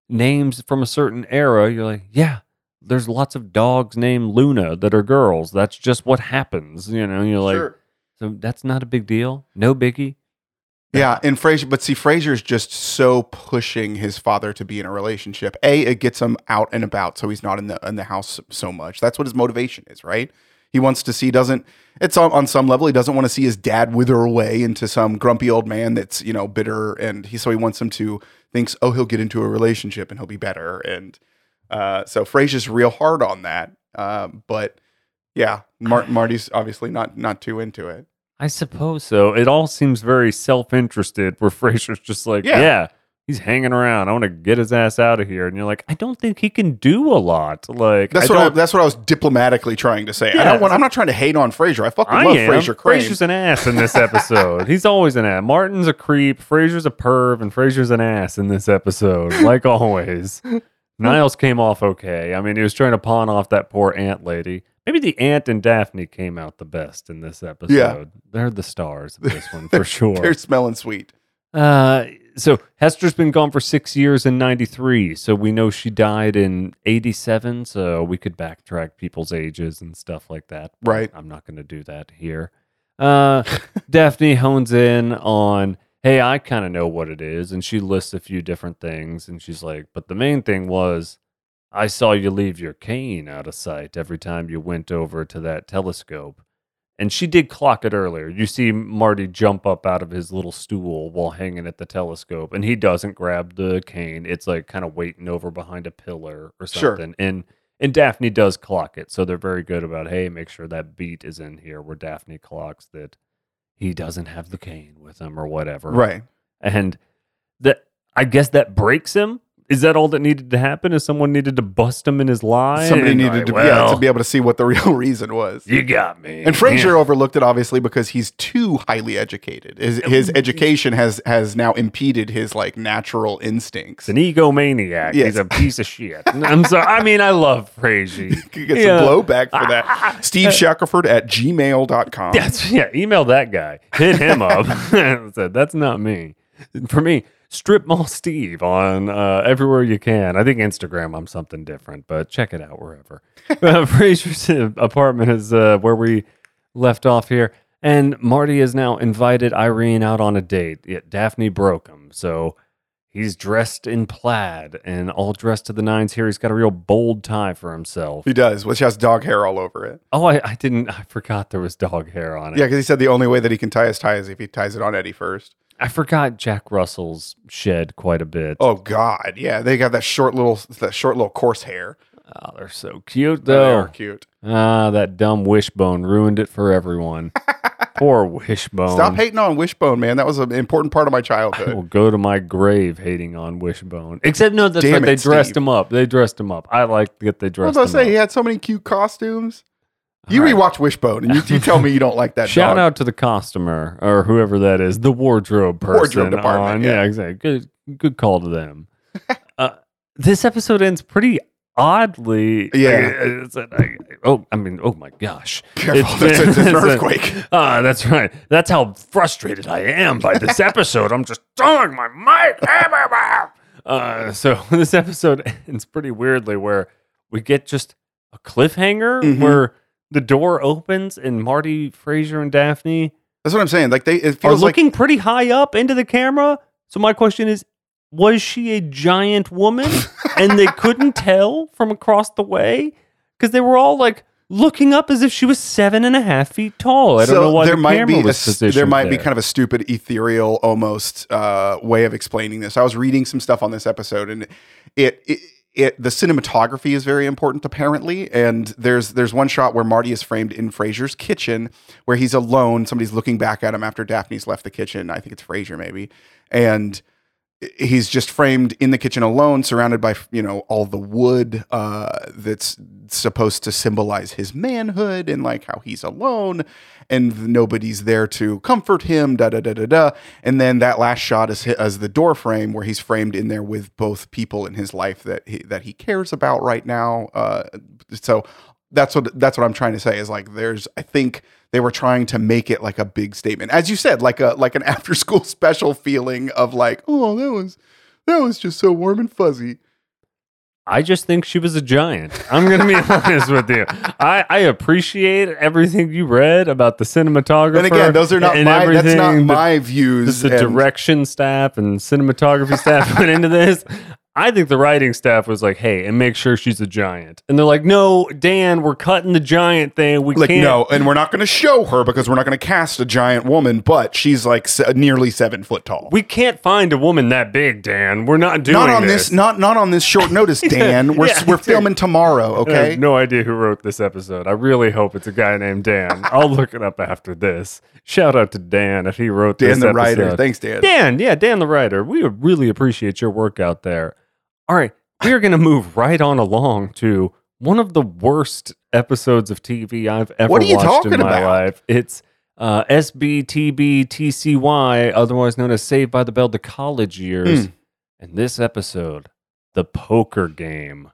names from a certain era, you're like, yeah, there's lots of dogs named Luna that are girls. That's just what happens. You know, you're like, sure." so that's not a big deal. No biggie. Yeah, and Frasier, but see, Frasier's just so pushing his father to be in a relationship. A, it gets him out and about, so he's not in the in the house so much. That's what his motivation is, right? He wants to see doesn't. It's on, on some level he doesn't want to see his dad wither away into some grumpy old man that's you know bitter, and he so he wants him to thinks oh he'll get into a relationship and he'll be better, and uh, so Frasier's real hard on that. Um, but yeah, Mar- (sighs) Marty's obviously not not too into it. I suppose so. It all seems very self-interested. Where (laughs) Frasier's just like, Yeah. yeah, he's hanging around. I want to get his ass out of here. And you're like, I don't think he can do a lot. Like That's I what I, that's what I was diplomatically trying to say. I don't want. I'm not trying to hate on Frasier. I fucking I love am. Frasier Crane. Frasier's an ass in this episode. He's always an ass. Martin's a creep. Frasier's a perv, and Frasier's an ass in this episode, like always. (laughs) Niles came off okay. I mean, he was trying to pawn off that poor aunt lady. Maybe the aunt and Daphne came out the best in this episode. Yeah. They're the stars of this one for (laughs) sure. They're smelling sweet. Uh, so Hester's been gone for six years in '93. So we know she died in '87. So we could backtrack people's ages and stuff like that. Right. I'm not going to do that here. Uh, (laughs) Daphne hones in on, hey, I kind of know what it is, and she lists a few different things, and she's like, but the main thing was. I saw you leave your cane out of sight every time you went over to that telescope. And she did clock it earlier. You see Marty jump up out of his little stool while hanging at the telescope, and he doesn't grab the cane. It's like kind of waiting over behind a pillar or Sure. something. And and Daphne does clock it, so they're very good about hey, make sure that beat is in here where Daphne clocks that he doesn't have the cane with him or whatever. Right. And that I guess that breaks him. Is that all that needed to happen? Is someone needed to bust him in his lie? Somebody And, needed like, to, well, yeah, to be able to see what the (laughs) real reason was. You got me. And Frasier overlooked it obviously because he's too highly educated. His, his education has has now impeded his like natural instincts. An egomaniac. Yes. He's a piece of shit. (laughs) I'm sorry. I mean, I love Frasier. (laughs) You get Yeah. some blowback for that. Steve Shackelford at gmail.com. That's yeah. Email that guy. Hit him up. That's not me. For me, strip mall (laughs) Steve on uh, everywhere you can. I think Instagram. I'm something different, but check it out wherever. (laughs) uh, (laughs) Frasier's apartment is uh, where we left off here, and Marty has now invited Irene out on a date. Yet Daphne broke him, so. He's dressed in plaid and all dressed to the nines here. He's got a real bold tie for himself. He does, which has dog hair all over it. Oh, I, I didn't. I forgot there was dog hair on it. Yeah, because he said the only way that he can tie his tie is if he ties it on Eddie first. I forgot Jack Russell's shed quite a bit. Oh God, yeah, they got that short little that short little coarse hair. Oh, they're so cute They are though. cute. Ah, that dumb wishbone ruined it for everyone. (laughs) Poor wishbone. Stop hating on Wishbone, man. That was an important part of my I will childhood. go to my grave hating on Wishbone. Except no, that's Damn right. They dressed Steve. him up. They dressed him up. I like that they dressed. Him up. I was gonna say he had so many cute costumes. You right. rewatch Wishbone, and you, you tell me you don't like that. (laughs) Shout dog. out to the costumer or whoever that is, the wardrobe person. Wardrobe department, on- yeah. yeah, exactly. Good, good call to them. (laughs) uh, this episode ends pretty oddly. Yeah. It's a- I- oh, I mean, oh my gosh. Careful, It's- that's, it's an it's earthquake. (laughs) Ah, that's right. That's how frustrated I am by this episode. I'm just throwing my mic everywhere. Uh, so this episode ends pretty weirdly, where we get just a cliffhanger Mhm. where the door opens and Marty, Frasier, and Daphne That's what I'm saying. Like they, it are feels like looking pretty high up into the camera. So my question is, was she a giant woman (laughs) and they couldn't tell from across the way because they were all like looking up as if she was seven and a half feet tall. I don't know why there the might camera be a, was s- positioned there might be kind of a stupid ethereal almost uh, way of explaining this. I was reading some stuff on this episode, and it, it it the cinematography is very important apparently. And there's there's one shot where Marty is framed in Frasier's kitchen, where he's alone. Somebody's looking back at him after Daphne's left the kitchen. I think it's Frasier maybe, and he's just framed in the kitchen alone surrounded by you know all the wood uh, that's supposed to symbolize his manhood and like how he's alone and nobody's there to comfort him da da da da da. And then that last shot is as the door frame where he's framed in there with both people in his life that he, that he cares about right now uh, so that's what that's what I'm trying to say is like there's I think they were trying to make it like a big statement as you said like a like an (laughs) after school special feeling of like oh that was that was just so warm and fuzzy I just think she was a giant. I'm going to be (laughs) honest with you. I, I appreciate everything you read about the cinematographer. and again those are not my that's not my the, views the and- direction staff and cinematography staff (laughs) went into this. I think the writing staff was like, "Hey, and make sure she's a giant." And they're like, "No, Dan, we're cutting the giant thing. We like can't." no and we're not going to show her because we're not going to cast a giant woman but she's like se- nearly seven foot tall We can't find a woman that big, Dan. We're not doing not on this. this not not on this short notice (laughs) dan we're, Yeah. we're filming tomorrow Okay. I have no idea who wrote this episode. I really hope it's a guy named Dan. I'll look it up after this. Shout out to Dan if he wrote dan this the writer thanks dan Dan, yeah, Dan the writer. We would really appreciate your work out there. All right, we are going to move right on along to one of the worst episodes of TV I've ever What are you watched talking in my about? life. It's uh, SBTBTCY, otherwise known as Saved by the Bell, the college years. Hmm. And this episode, the poker game.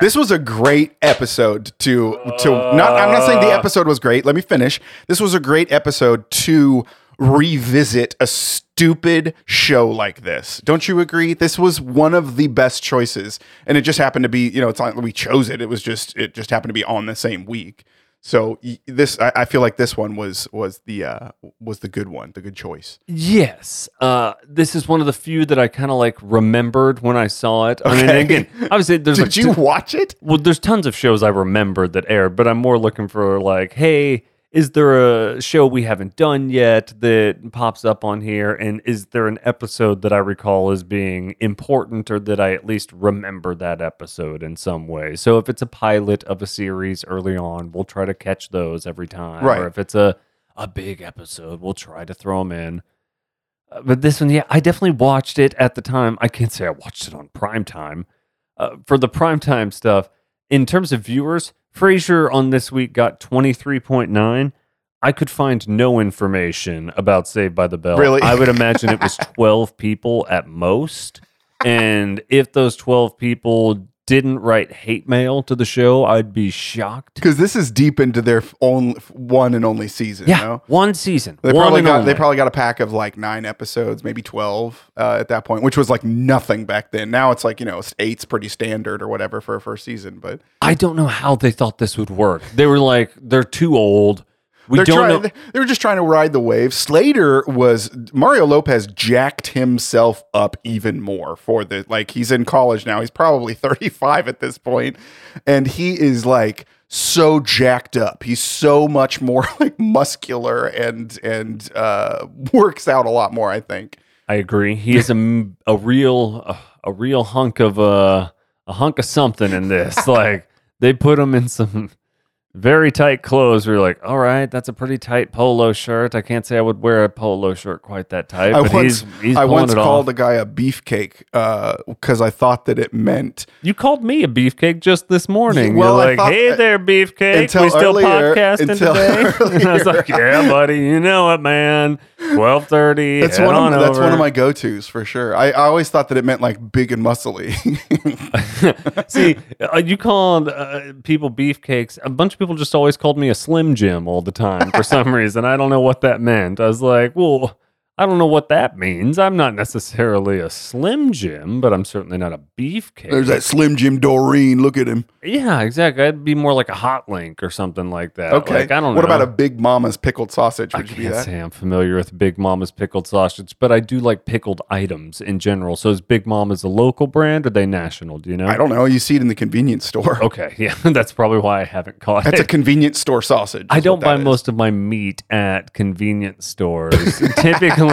This was a great episode to to not I'm not saying the Uh. episode was great. Let me finish. This was a great episode to revisit a stupid show like this. Don't you agree? This was one of the best choices and it just happened to be, you know, it's not like we chose it. It was just it just happened to be on the same week. So this I, I feel like this one was was the uh was the good one, the good choice. Yes. Uh, this is one of the few that I kind of like remembered when I saw it. I mean, again, obviously, (laughs) there's Did like you watch it? Well, there's tons of shows I remembered that aired, but I'm more looking for like, hey, is there a show we haven't done yet that pops up on here? And is there an episode that I recall as being important or that I at least remember that episode in some way? So if it's a pilot of a series early on, we'll try to catch those every time. Right. Or if it's a a big episode. We'll try to throw them in. Uh, but this one, yeah, I definitely watched it at the time. I can't say I watched it on prime time. Uh, for the prime time stuff, in terms of viewers, Frasier on this week got 23.9. I could find no information about Saved by the Bell. Really? I would imagine it was (laughs) 12 people at most. And if those 12 people didn't write hate mail to the show, I'd be shocked. Because this is deep into their own one and only season. Yeah, You know? one season. They one probably got only. they probably got a pack of like nine episodes, maybe twelve uh, at that point, which was like nothing back then. Now it's like you know eight's pretty standard or whatever for a first season, but I don't know how they thought this would work. They were like, they're too old. We they're don't trying. know. They were just trying to ride the wave. Slater was Mario Lopez jacked himself up even more for the like. He's in college now. He's probably (laughs) thirty five at this point, and he is like so jacked up. He's so much more (laughs) like muscular and and uh, works out a lot more. I think. I agree. He is a, a real a, a real hunk of uh, a hunk of something in this. (laughs) like they put him in some very tight clothes. We are like, all right, that's a pretty tight polo shirt. I can't say I would wear a polo shirt quite that tight, I but once, he's he's I once called off. a guy a beefcake because I thought that it meant You called me a beefcake just this morning. well, You're I like, hey there, beefcake. until we still earlier- podcasting until today. (laughs) (laughs) and I was like, yeah, buddy, you know it, man. Twelve thirty. that's one of my, that's one of my go tos for sure. I, I always thought that it meant like big and muscly. (laughs) See, uh, you called uh, people beefcakes. A bunch of people just always called me a Slim Jim all the time for some (laughs) reason. I don't know what that meant. I was like, well, I don't know what that means. I'm not necessarily a Slim Jim, but I'm certainly not a beefcake. There's that Slim Jim Doreen. Look at him. Yeah, exactly. I'd be more like a hot link or something like that. Okay. Like, I don't what know. about a Big Mama's pickled sausage? I Would you can't that? say I'm familiar with Big Mama's pickled sausage, but I do like pickled items in general. So is Big Mama's a local brand or are they national? Do you know? I don't know. You see it in the convenience store. (laughs) Okay, yeah, (laughs) that's probably why I haven't caught That's it. That's a convenience store sausage. I don't buy is. most of my meat at convenience stores. (laughs) Typically,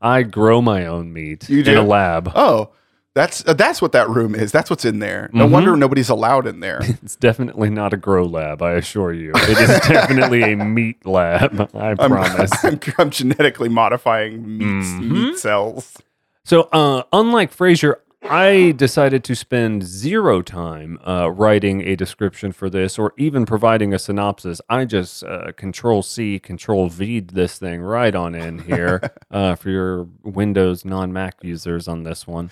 I grow my own meat You in do? a lab. Oh, that's uh, that's what that room is. That's what's in there. No Mhm. wonder nobody's allowed in there. (laughs) It's definitely not a grow lab, I assure you. It is (laughs) definitely a meat lab, (laughs) I I'm, promise. I'm, I'm genetically modifying meat, Mhm. meat cells. So, uh, unlike Frasier, I decided to spend zero time uh, writing a description for this or even providing a synopsis. I just uh, Control C, Control V this thing right on in here (laughs) uh, for your Windows non Mac users on this one.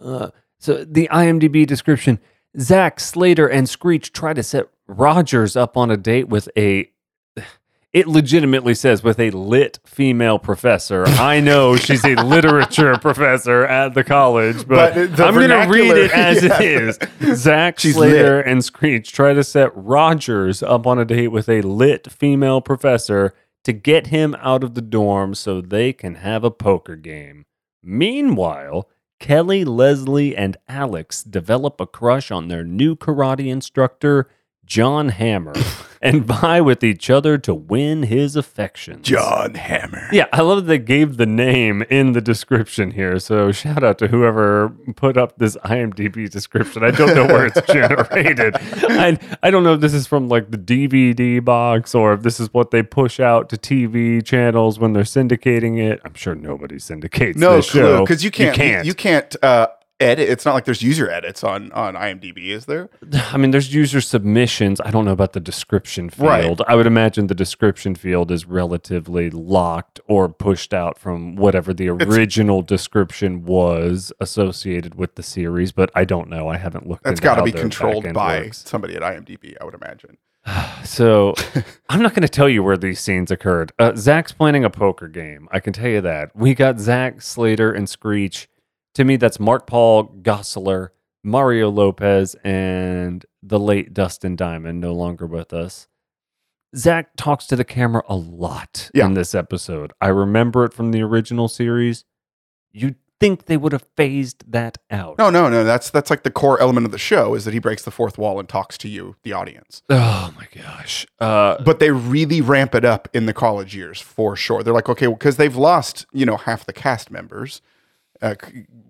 Uh, so, the IMDb description Zach, Slater, and Screech try to set Rogers up on a date with a it legitimately says with a lit female professor. I know she's a literature (laughs) professor at the college, but, But I'm going to read it as (laughs) yeah. it is. Zach She's Slater and Screech try to set Rogers up on a date with a lit female professor to get him out of the dorm so they can have a poker game. Meanwhile, Kelly, Leslie, and Alex develop a crush on their new karate instructor, John Hammer, (laughs) and vie with each other to win his affections. John Hammer. Yeah, I love that they gave the name in the description here. So shout out to whoever put up this IMDb description. I don't know where it's (laughs) generated. I, I don't know if this is from like the DVD box or if this is what they push out to TV channels when they're syndicating it. I'm sure nobody syndicates No this clue show. because you can't. You can't. You can't, uh, edit. It's not like there's user edits on on IMDb, is there? (sighs) I mean, there's user submissions. I don't know about the description field. Right. I would imagine the description field is relatively locked or pushed out from whatever the original description was associated with the series, but I don't know. I haven't looked. That's got to be controlled by works. somebody at IMDb, I would imagine. (sighs) So (laughs) I'm not going to tell you where these scenes occurred. Uh, Zach's planning a poker game. I can tell you that. We got Zach, Slater, and Screech. To me, that's Mark Paul Gosselaar, Mario Lopez, and the late Dustin Diamond, no longer with us. Zach talks to the camera a lot Yeah. in this episode. I remember it from the original series. You'd think they would have phased that out. No, no, no. That's that's like the core element of the show is that he breaks the fourth wall and talks to you, the audience. Oh my gosh. Uh, But they really ramp it up in the college years for sure. They're like, okay, because they've lost, you know, half the cast members. Uh,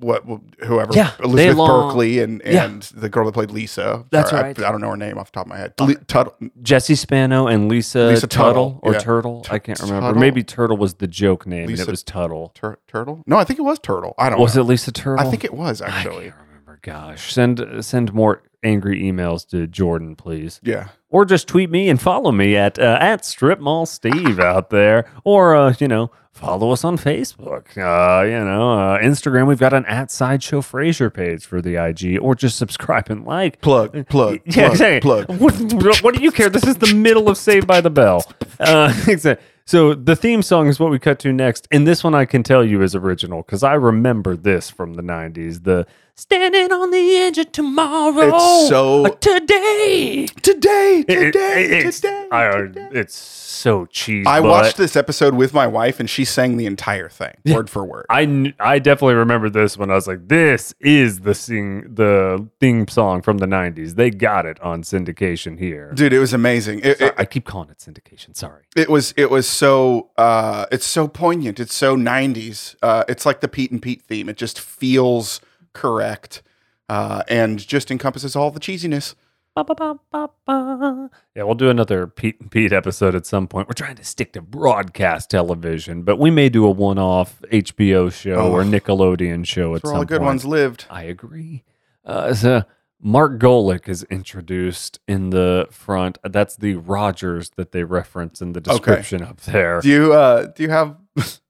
what whoever Yeah, Elizabeth long- Berkley and Yeah. and the girl that played Lisa. That's Sorry, I- right. I, don't know her name off the top of my head. Le- Tuttle. Jesse Spano and Lisa, Lisa Tuttle, Tuttle, or yeah. Turtle. I can't remember. Tuttle? Maybe Turtle was the joke name and it was Tuttle. Tur- Turtle? No, I think it was Turtle. I don't Was know. it Lisa Turtle? I think it was I actually. can't remember. Gosh, send send more angry emails to Jordan, please. Yeah. or just tweet me and follow me at uh, at Strip Mall Steve out there, or uh, you know follow us on Facebook. Uh, you know, uh, Instagram. We've got an at Sideshow Frasier page for the IG, or just subscribe and like. Plug, plug, (laughs) Yeah, plug, exactly. plug. What, what do you care? This is the middle of Saved by the Bell. Uh, (laughs) exactly. So the theme song is what we cut to next, and this one I can tell you is original because I remember this from the '90s. The "Standing on the Edge of Tomorrow." It's so- uh, today. Today, It- today, it's, today. I- today. it's so cheesy. I watched this episode with my wife, and she sang the entire thing, word for word. I I definitely remember this when I was like, "This is the sing the theme song from the '90s." They got it on syndication here. Dude, it was amazing. It, Sorry, it, I keep calling it syndication. Sorry. it was it was so uh, it's so poignant. It's so '90s. Uh, it's like the Pete and Pete theme. It just feels correct uh, and just encompasses all the cheesiness. Ba, ba, ba, ba, ba. Yeah, we'll do another Pete and Pete episode at some point. We're trying to stick to broadcast television, but we may do a one-off HBO show Oh. or Nickelodeon show at That's where some all the good point. ones lived. I agree. Uh, so Mark Golic is introduced in the front. That's the Rogers that they reference in the description up there. Do you uh, do you have (laughs)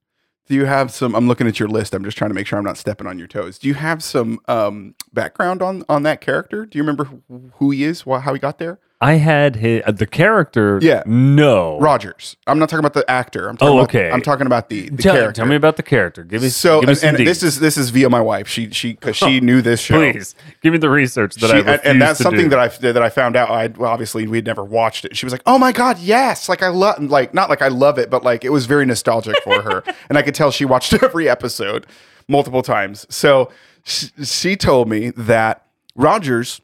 do you have some? I'm looking at your list. I'm just trying to make sure I'm not stepping on your toes. Do you have some um, background on on that character? Do you remember who- he is? Wh- how he got there? I had his, uh, the character. Yeah. No. Rogers. I'm not talking about the actor. I'm talking Oh, about, okay. I'm talking about the, the Tell, character. tell me about the character. Give me so Give me and, some and this is this is via my wife. She she because she knew this show. Please give me the research that She- I and, and that's something do. that I that I found out. I well, obviously we'd never watched it. She was like, "Oh my god, yes!" Like I love, like not like I love it, but like it was very nostalgic for her, (laughs) and I could tell she watched (laughs) every episode multiple times. So she, she told me that Rogers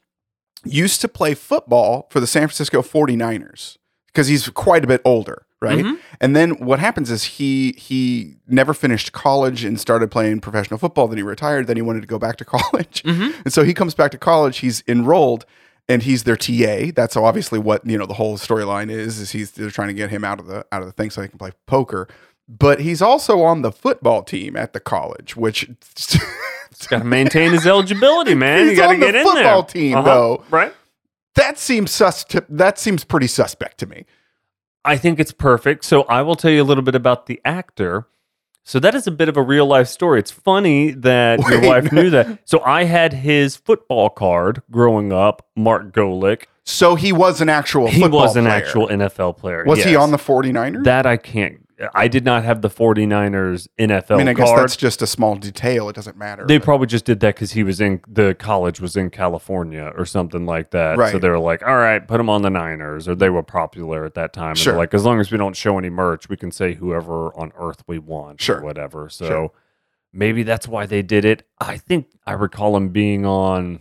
used to play football for the San Francisco 49ers because he's quite a bit older, right? Mm-hmm. And then what happens is he he never finished college and started playing professional football. Then he retired. Then he wanted to go back to (laughs) college, Mm-hmm. and so he comes back to college. He's enrolled, and he's their TA. That's obviously what you know the whole storyline is. Is he's they're trying to get him out of the out of the thing so he can play poker. But he's also on the football team at the college, which he's got to maintain his eligibility, (laughs) man. He's you got to get in there. football team, Uh-huh. though. right? that seems sus. To, that seems pretty suspect to me. I think it's perfect. So I will tell you a little bit about the actor. So that is a bit of a real life story. It's funny that your wife knew that. So I had his football card growing up, Mark Golic. So he was an actual He was an player. actual NFL player. Was he on the 49ers? That I can't. I did not have the 49ers NFL I mean, I guess card. that's just a small detail. It doesn't matter. They but- probably just did that because he was in the college was in California or something like that. So they were like, "All right, put him on the Niners," or they were popular at that time. And Sure. like as long as we don't show any merch, we can say whoever on earth we want, Sure. or whatever. So Sure. maybe that's why they did it. I think I recall him being on.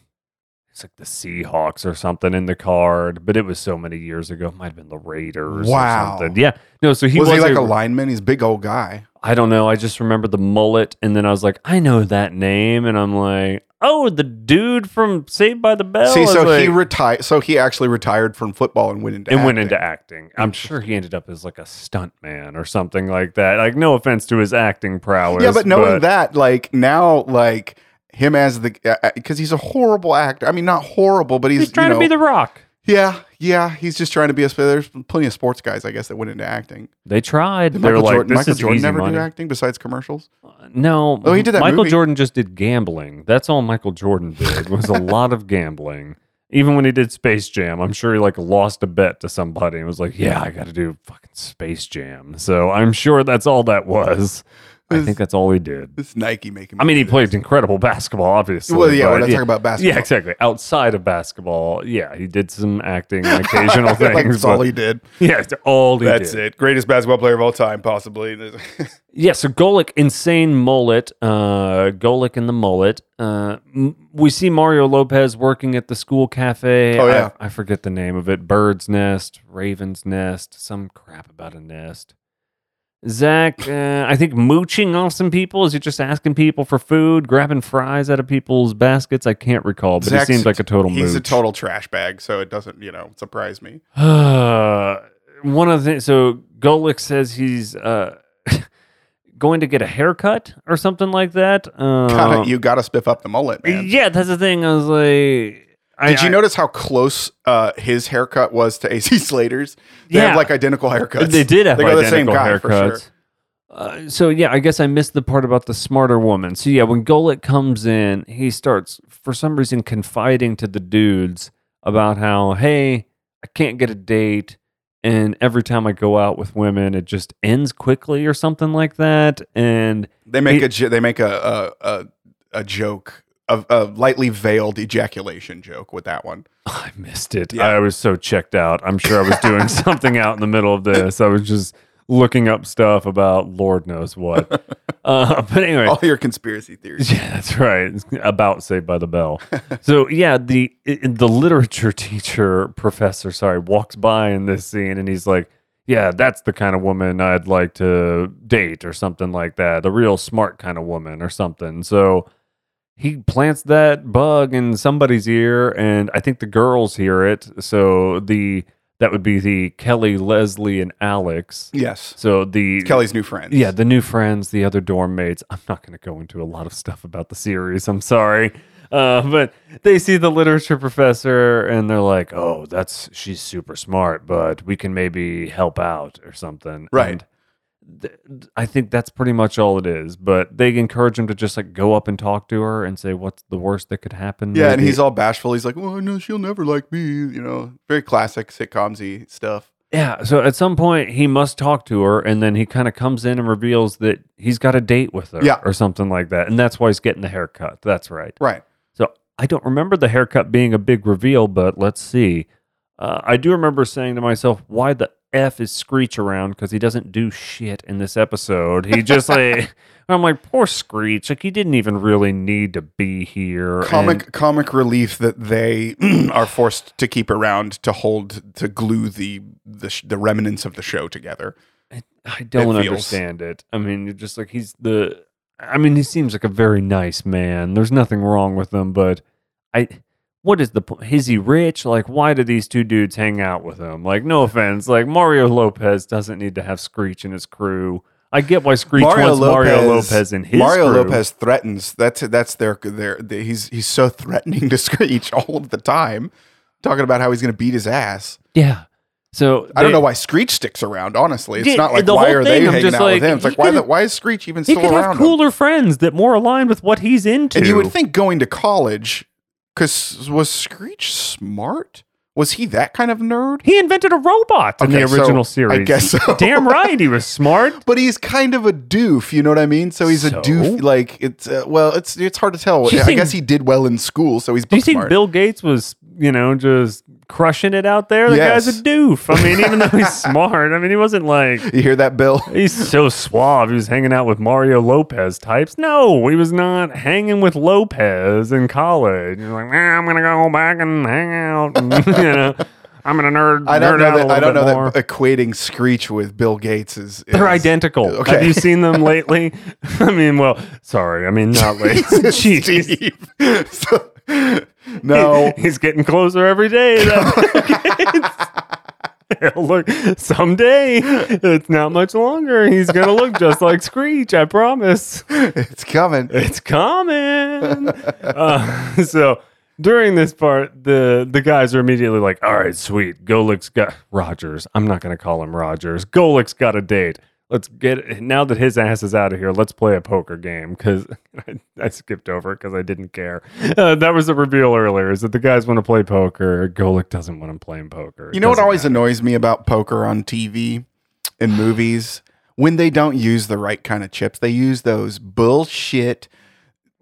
It's like the Seahawks or something in the card, but it was so many years ago. It might have been the Raiders. Wow. Or something. Yeah. No. So he was he like a a lineman? He's a big old guy. I don't know. I just remember the mullet, and then I was like, I know that name, and I'm like, oh, the dude from Saved by the Bell. See, was so he retired. So he actually retired from football and went into and went acting. into acting. I'm sure he ended up as like a stunt man or something like that. Like, no offense to his acting prowess. Yeah, but knowing that, like now, like him as the uh, uh, because he's a horrible actor. I mean, not horrible, but he's, he's trying you know, to be the Rock. yeah, yeah. He's just trying to be a. There's plenty of sports guys, I guess, that went into acting. They tried. Did They were Michael like, Jordan, Michael Jordan never money. do acting besides commercials? No. Oh, he did that Michael movie. Jordan just did gambling. That's all Michael Jordan did was a (laughs) lot of gambling. Even when he did Space Jam, I'm sure he like lost a bet to somebody and was like, "Yeah, I got to do fucking Space Jam." So I'm sure that's all that was. I think that's all he did. This Nike making. I mean, he played incredible basketball, obviously. Well, yeah, but we're not talking about basketball. Yeah, exactly. Outside of basketball, yeah, he did some acting, (laughs) occasional (laughs) things. like that's all he did. yeah, it's all he That's did. it. Greatest basketball player of all time, possibly. (laughs) Yeah, so Golic, insane mullet. Uh, Golic and the mullet. Uh, m- we see Mario Lopez working at the school cafe. Oh, yeah. I, I forget the name of it. Bird's Nest, Raven's Nest, some crap about a nest. Zach, uh, I think mooching off some people. Is he just asking people for food, grabbing fries out of people's baskets? I can't recall, but Zach's- he seems like a total He's a total trash bag, so it doesn't, you know, surprise me. (sighs) One of the things, so Golic says he's uh, (laughs) going to get a haircut or something like that. Um, Gotta, you got to spiff up the mullet, man. yeah, that's the thing. I was like, I, Did you I- notice how close uh, his haircut was to AC Slater's? They Yeah. have like identical haircuts. They did have They go the same identical guy for sure. haircuts. Uh, so yeah, I guess I missed the part about the smarter woman. So yeah, when Golic comes in, he starts for some reason confiding to the dudes about how, hey, I can't get a date, and every time I go out with women, it just ends quickly or something like that. And They make He- a they make a a, a, a joke, a, a lightly veiled ejaculation joke with that one. (laughs) I missed it. Yeah. I was so checked out. I'm sure I was doing (laughs) something out in the middle of this. I was just looking up stuff about Lord knows what. (laughs) Uh, but anyway, All your conspiracy theories. Yeah, that's right. It's about Saved by the Bell. so yeah, the the literature teacher professor, sorry, walks by in this scene and he's like, "Yeah, that's the kind of woman I'd like to date or something like that. A real smart kind of woman or something." So he plants that bug in somebody's ear and I think the girls hear it. So the that would be the Kelly, Leslie and Alex. Yes, So the Kelly's new friends. yeah, the new friends, the other dorm mates. I'm not going to go into a lot of stuff about the series. I'm sorry. Uh, but they see the literature professor and they're like, oh, that's she's super smart, but we can maybe help out or something. Right. And I think that's pretty much all it is. But they encourage him to just like go up and talk to her and say, what's the worst that could happen? yeah, and he's all bashful. He's like, "Well, no, she'll never like me." You know, very classic sitcomsy stuff. Yeah, so at some point he must talk to her, and then he kind of comes in and reveals that he's got a date with her, Yeah. or something like that, and that's why he's getting the haircut. That's right. Right. So I don't remember the haircut being a big reveal, but let's see. Uh, I do remember saying to myself, "Why the f is Screech around?" Because he doesn't do shit in this episode. He just like (laughs) I'm like poor Screech. Like he didn't even really need to be here. Comic and- comic relief that they (clears throat) are forced to keep around to hold to glue the the, sh- the remnants of the show together. I don't feels. understand it. I mean, you're just like he's the. I mean, he seems like a very nice man. There's nothing wrong with him, but I. What is the? Is he rich? Like, why do these two dudes hang out with him? Like, no offense, like Mario Lopez doesn't need to have Screech in his crew. I get why Screech wants Mario Lopez in his Mario crew. Lopez threatens. That's that's their their. he's he's so threatening to (laughs) Screech all of the time, talking about how he's going to beat his ass. Yeah. So I don't know why Screech sticks around. Honestly, it's Yeah, not like why are thing, they I'm hanging out like, with him? It's like why could- the, why is Screech even He could around? have him? cooler friends that more aligned with what he's into. And you would think going to college, because was Screech smart? Was he that kind of nerd? he invented a robot in Okay, the so original series. I guess so. (laughs) Damn right, he was smart. (laughs) But he's kind of a doof, you know what I mean? So he's So? a doof. Like it's uh, well, it's it's hard to tell. I think- guess he did well in school, so he's Do you think smart. Bill Gates was, you know, just crushing it out there? The guy's a doof. I mean, even though he's (laughs) smart, I mean, he wasn't like you hear that, Bill? he's so suave. He was hanging out with Mario Lopez types. No, he was not hanging with Lopez in college. He was like, "Nah, I'm gonna go back and hang out. And, (laughs) you know, I'm gonna nerd. I don't nerd know that. I don't know more. that equating Screech with Bill Gates is. is They're identical. Okay. Have you seen them lately? (laughs) I mean, well, sorry. I mean, not lately. Jeez. So- (laughs) no. He's getting closer every day. (laughs) (laughs) Look someday. It's not much longer. He's gonna look just like Screech. I promise. it's coming. It's coming. Uh, so during this part, the the guys are immediately like, "All right, sweet. Golic's got Rogers. I'm not gonna call him Rogers. Golic's got a date. Let's get now that his ass is out of here. Let's play a poker game because (laughs) I, I skipped over it because I didn't care. Uh, that was a reveal earlier. Is that the guys want to play poker? Golic doesn't want him playing poker. It You know what always matter. annoys me about poker on TV and movies? When they don't use the right kind of chips. They use those bullshit,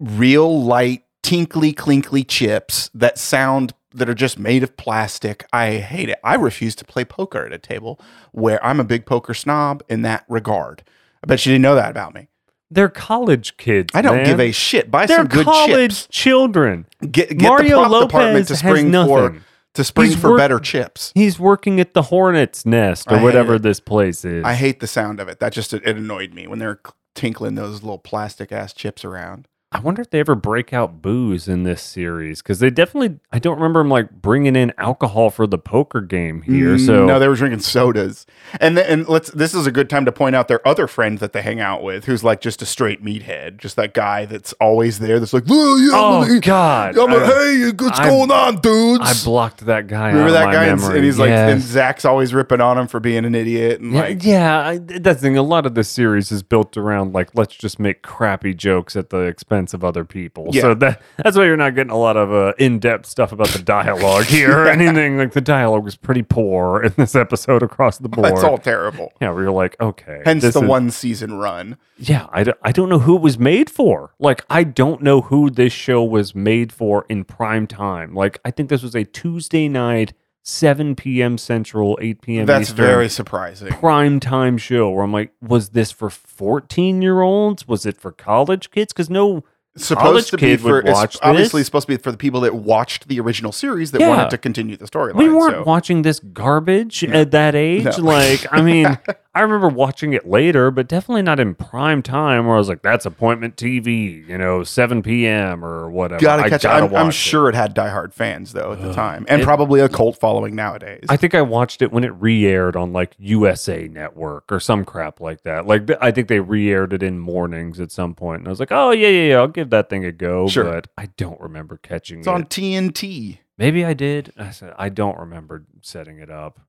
real light, tinkly, clinkly chips that sound that are just made of plastic. I hate it. I refuse to play poker at a table where I'm a big poker snob in that regard. I bet you didn't know that about me. They're college kids. I don't man. give a shit. Buy They're some good college chips. children. Get, get Mario the prop department Lopez to has spring for nothing. to spring He's for work- better chips. He's working at the Hornet's Nest or hate whatever this place is. I hate the sound of it. That just it, it annoyed me when they're tinkling those little plastic ass chips around. I wonder if they ever break out booze in this series because they definitely. I don't remember them like bringing in alcohol for the poker game here. Mm, So no, they were drinking sodas. And then, and let's this is a good time to point out their other friend that they hang out with, who's like just a straight meathead, just that guy that's always there. That's like, oh, yeah, I'm oh God, I'm like, hey, what's I- going on, dudes? I blocked that guy. Remember that guy? And, and he's like, and Zach's always ripping on him for being an idiot. And Yeah, like, yeah, I, that's the thing. A lot of the series is built around like let's just make crappy jokes at the expense of other people. Yeah. So that that's why you're not getting a lot of uh, in-depth stuff about the dialogue here or (laughs) anything. Like the dialogue was pretty poor in this episode across the board. It's all terrible. yeah, where you're like, okay, Hence the is- one season run. Yeah, I, don't- I don't know who it was made for. Like, I don't know who this show was made for in prime time. Like, I think this was a Tuesday night, 7 p.m. Central, 8 p.m. That's Eastern very surprising. prime time show where I'm like, was this for 14 year olds? Was it for college kids? Because no, supposed to be kid for would it's obviously this. supposed to be for the people that watched the original series that Yeah. wanted to continue the storyline. we weren't so- watching this garbage at that age. No. Like, I mean, (laughs) I remember watching it later, but definitely not in prime time where I was like, that's appointment TV, you know, 7 p.m. or whatever. Gotta I catch it. gotta I'm, I'm watch it. sure it had diehard fans though at the time, and It- probably a cult following nowadays. I think I watched it when it re-aired on like USA Network or some crap like that. Like I think they re-aired it in mornings at some point, and I was like, "Oh yeah, yeah, yeah, I'll give that thing a go." Sure. But I don't remember catching it's it. It's on TNT. Maybe I did. I said I don't remember setting it up.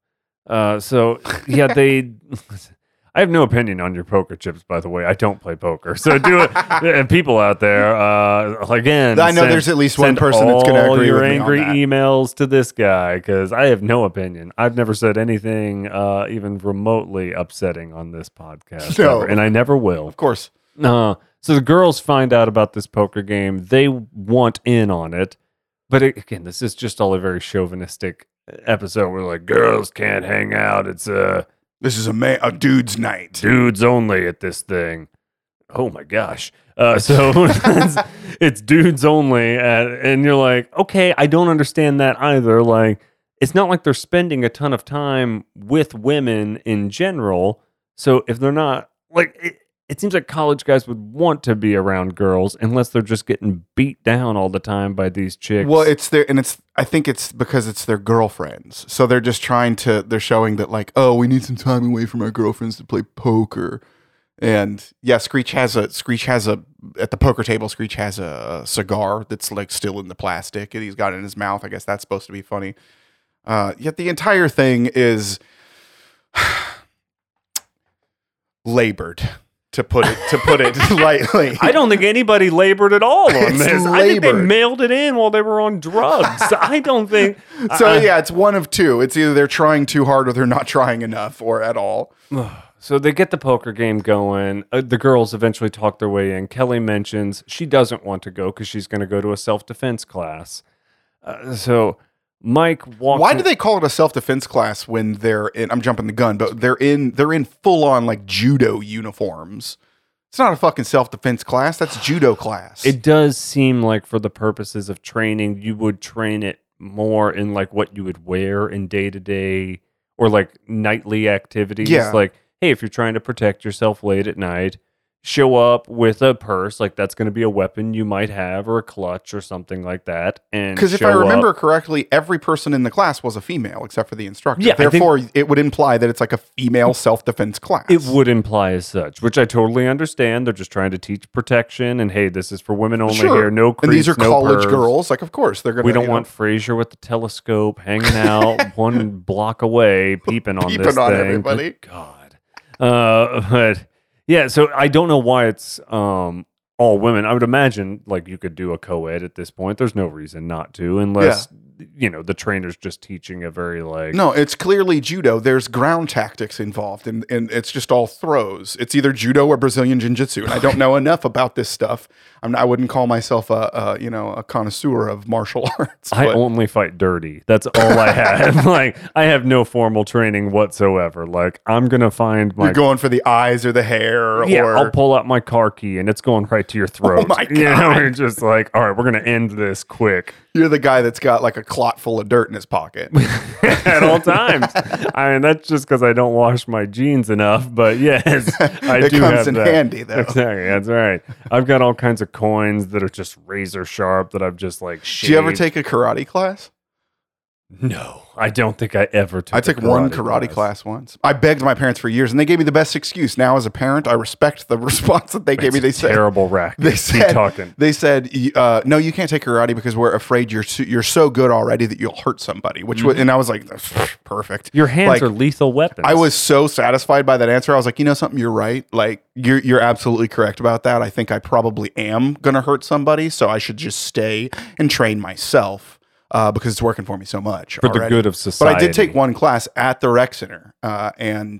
Uh, so yeah, they. (laughs) I have no opinion on your poker chips, by the way. I don't play poker, so do it. (laughs) and people out there, uh, again, I know send- there's at least one person that's going to agree your with me on angry that. emails to this guy because I have no opinion. I've never said anything uh, even remotely upsetting on this podcast, No. ever, and I never will. Of course, Uh, so the girls find out about this poker game. They want in on it. But it, again, this is just all a very chauvinistic episode where like girls can't hang out. It's a this is a man, a dude's night. dudes only at this thing. Oh my gosh. Uh, so (laughs) it's, it's dudes only. At, and you're like, okay, I don't understand that either. Like, it's not like they're spending a ton of time with women in general. So if they're not, like, it, it seems like college guys would want to be around girls unless they're just getting beat down all the time by these chicks. Well, it's their, and it's. I think it's because it's their girlfriends. So they're just trying to. They're showing that like, oh, we need some time away from our girlfriends to play poker. And yeah, Screech has a Screech has a at the poker table. Screech has a cigar that's like still in the plastic, and he's got it in his mouth. I guess that's supposed to be funny. Uh, yet the entire thing is (sighs) labored, to put it to put it (laughs) lightly. I don't think anybody labored at all on It's this. I think they mailed it in while they were on drugs. (laughs) I don't think. So I- yeah, it's one of two. It's either they're trying too hard or they're not trying enough or at all. (sighs) So they get the poker game going. Uh, the girls eventually talk their way in. Kelly mentions she doesn't want to go because she's going to go to a self defense class. Uh, so Mike walks. Why do they call it a self defense class when they're in? I'm jumping the gun, but they're in they're in full on like judo uniforms. It's not a fucking self defense class. That's judo (sighs) class. It does seem like for the purposes of training, you would train it more in like what you would wear in day to day or like nightly activities. Yeah. Like, hey, if you're trying to protect yourself late at night, show up with a purse, like that's going to be a weapon you might have or a clutch or something like that. And because if I remember up- correctly, every person in the class was a female except for the instructor. Yeah, I think- Therefore, it would imply that it's like a female self defense class. It would imply as such, which I totally understand. They're just trying to teach protection, and hey, this is for women only Sure. here. No, and these are no college pervs. girls. Like, of course they're gonna. We don't know, want Frasier with the telescope hanging out (laughs) one block away, peeping on Peeping this on thing. everybody. Good God. Uh, (laughs) but yeah, so I don't know why it's um all women. I would imagine like you could do a co-ed at this point. There's no reason not to, unless you know the trainer's just teaching a very like No, it's clearly judo. There's ground tactics involved, and, and it's just all throws. It's either judo or Brazilian jiu-jitsu, and I don't know enough about this stuff. I'm I wouldn't call myself a, a you know a connoisseur of martial (laughs) arts. I only fight dirty. That's all I have. (laughs) like I have no formal training whatsoever. Like I'm gonna find my you're going for the eyes or the hair, Yeah, or I'll pull out my car key and it's going right to your oh throat. Oh my (laughs) You know, God. we're just like, all right, we're gonna end this quick. You're the guy that's got like a clot full of dirt in his pocket. (laughs) (laughs) at all times. I mean, that's just because I don't wash my jeans enough. But yes, (laughs) I it do comes have in that. handy though. Exactly, that's right. I've got all kinds of coins that are just razor sharp that I've just like. Did you ever take a karate class? No, I don't think I ever took. I took one karate class. once. I begged my parents for years, and they gave me the best excuse. Now, as a parent, I respect the (laughs) response that they gave me. They said, terrible racket. they Keep said, talking. they said, uh, no, you can't take karate because we're afraid you're so, you're so good already that you'll hurt somebody. Which was, and I was like, perfect. Your hands like, are lethal weapons. I was so satisfied by that answer. I was like, you know something, you're right. Like you're you're absolutely correct about that. I think I probably am gonna hurt somebody, so I should just stay and train myself uh, because it's working for me so much for the good of society. But. I did take one class at the rec center, uh, and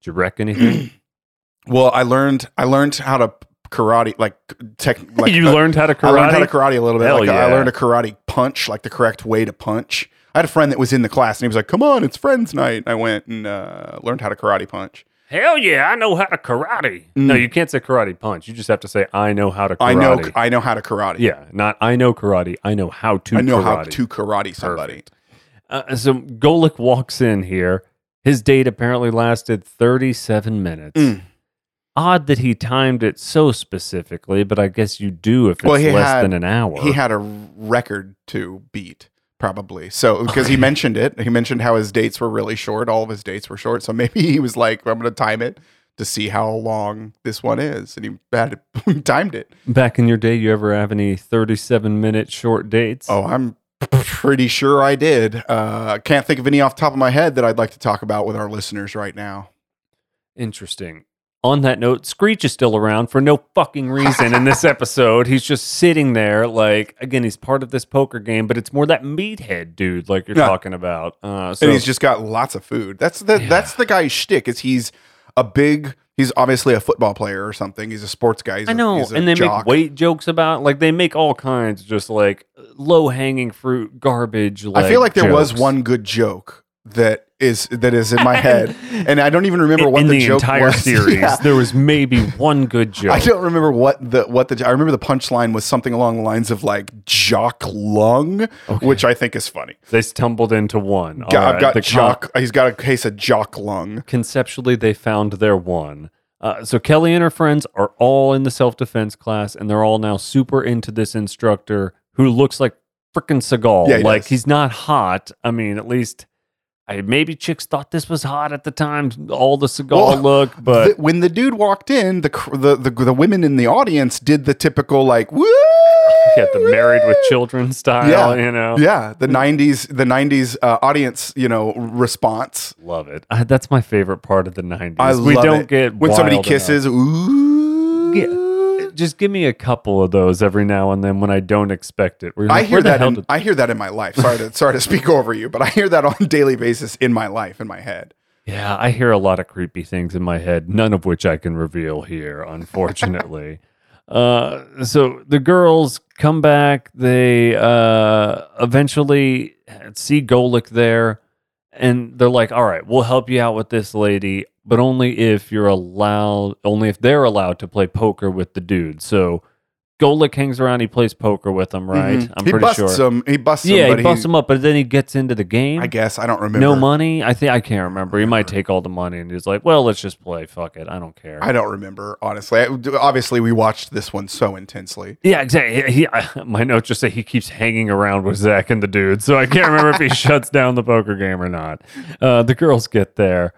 Did you wreck anything? (clears throat) well, I learned I learned how to karate like tech. (laughs) Like, you uh, learned how to karate. I learned how to karate a little bit. Hell like I learned a karate punch, like the correct way to punch. I had a friend that was in the class, and he was like, "Come on, it's friends night." And I went and uh, learned how to karate punch. Hell yeah, I know how to karate. No, you can't say karate punch. You just have to say I know how to karate. Mm. I know I know how to karate. Yeah, not I know karate. I know how to. I know karate. how to karate somebody. Uh, so Golic walks in here. His date apparently lasted 37 minutes. Mm. Odd that he timed it so specifically, but I guess you do if it's Well, less had- than an hour. He had a record to beat, probably. So because he mentioned it, he mentioned how his dates were really short. All of his dates were short. So maybe he was like, "I'm going to time it to see how long this one is," and he had he (laughs) timed it. Back in your day, you ever have any 37 minute short dates? Oh, I'm pretty sure I did. Uh, can't think of any off the top of my head that I'd like to talk about with our listeners right now. Interesting. On that note, Screech is still around for no fucking reason in this (laughs) episode. He's just sitting there, like again, he's part of this poker game, but it's more that meathead dude, like you're Yeah. talking about. Uh, so and he's just got lots of food. That's the that's the guy's shtick. Is he's a big. He's obviously a football player or something. He's a sports guy. He's I know, and they make weight jokes about like they make all kinds, just like low hanging fruit, garbage. Like, I feel like there was jokes. one good joke that is that is in my (laughs) head, and I don't even remember in, what in the, the, joke entire was. (laughs) series. Yeah. There was maybe one good (laughs) joke. I don't remember what the what the I remember the punchline was something along the lines of like jock lung, which I think is funny. They stumbled into one. All Got- I've got the jock. he's got a case of jock lung. conceptually they found their one. Uh, so Kelly and her friends are all in the self defense class, and they're all now super into this instructor who looks like freaking Seagal. Yeah, he like does. he's not hot. I mean, at least I maybe chicks thought this was hot at the time. All the Seagal Well, look, but The- when the dude walked in, the, the the the women in the audience did the typical like woo. yeah, the married with children style. Yeah. you know, Yeah, the '90s, the '90s uh, audience, you know, response. love it. Uh, that's my favorite part of the '90s. I we don't it. get when somebody wild enough. kisses. Ooh, Yeah. Just give me a couple of those every now and then when I don't expect it. You're I hear that. In, did- I hear that in my life. Sorry to sorry to speak over you, but I hear that on a daily basis in my life, in my head. yeah, I hear a lot of creepy things in my head, none of which I can reveal here, unfortunately. (laughs) uh, so the girls come back. They uh, eventually see Golic there, and they're like, "All right, we'll help you out with this lady, but only if you're allowed, only if they're allowed to play poker with the dude." So Golic hangs around. He plays poker with them, right? Mhm. I'm he pretty busts sure. Some, he busts. yeah, somebody. he busts him up, but then he gets into the game. I guess I don't remember. No money. I think I can't remember. He might take all the money and he's like, "Well, let's just play. Fuck it. I don't care." I don't remember honestly. I, obviously, we watched this one so intensely. yeah, exactly. He, I, (laughs) my notes just say he keeps hanging around with Zach and the dude, so I can't remember if he (laughs) shuts down the poker game or not. Uh, the girls get there.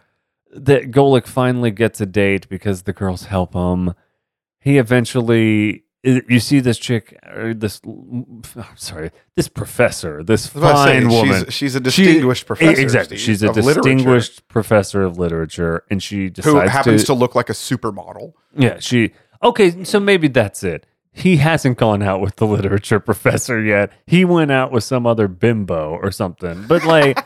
That Golic finally gets a date because the girls help him. He eventually. You see this chick, or this, mm, sorry, this professor, this I was about to say, fine woman. She's, she's a She- distinguished professor. Exactly. She's a of literature, distinguished professor of literature, and she decides who happens to, to look like a supermodel. Yeah, she. Okay, so maybe that's it. He hasn't gone out with the literature (laughs) professor yet. He went out with some other bimbo or something. But like,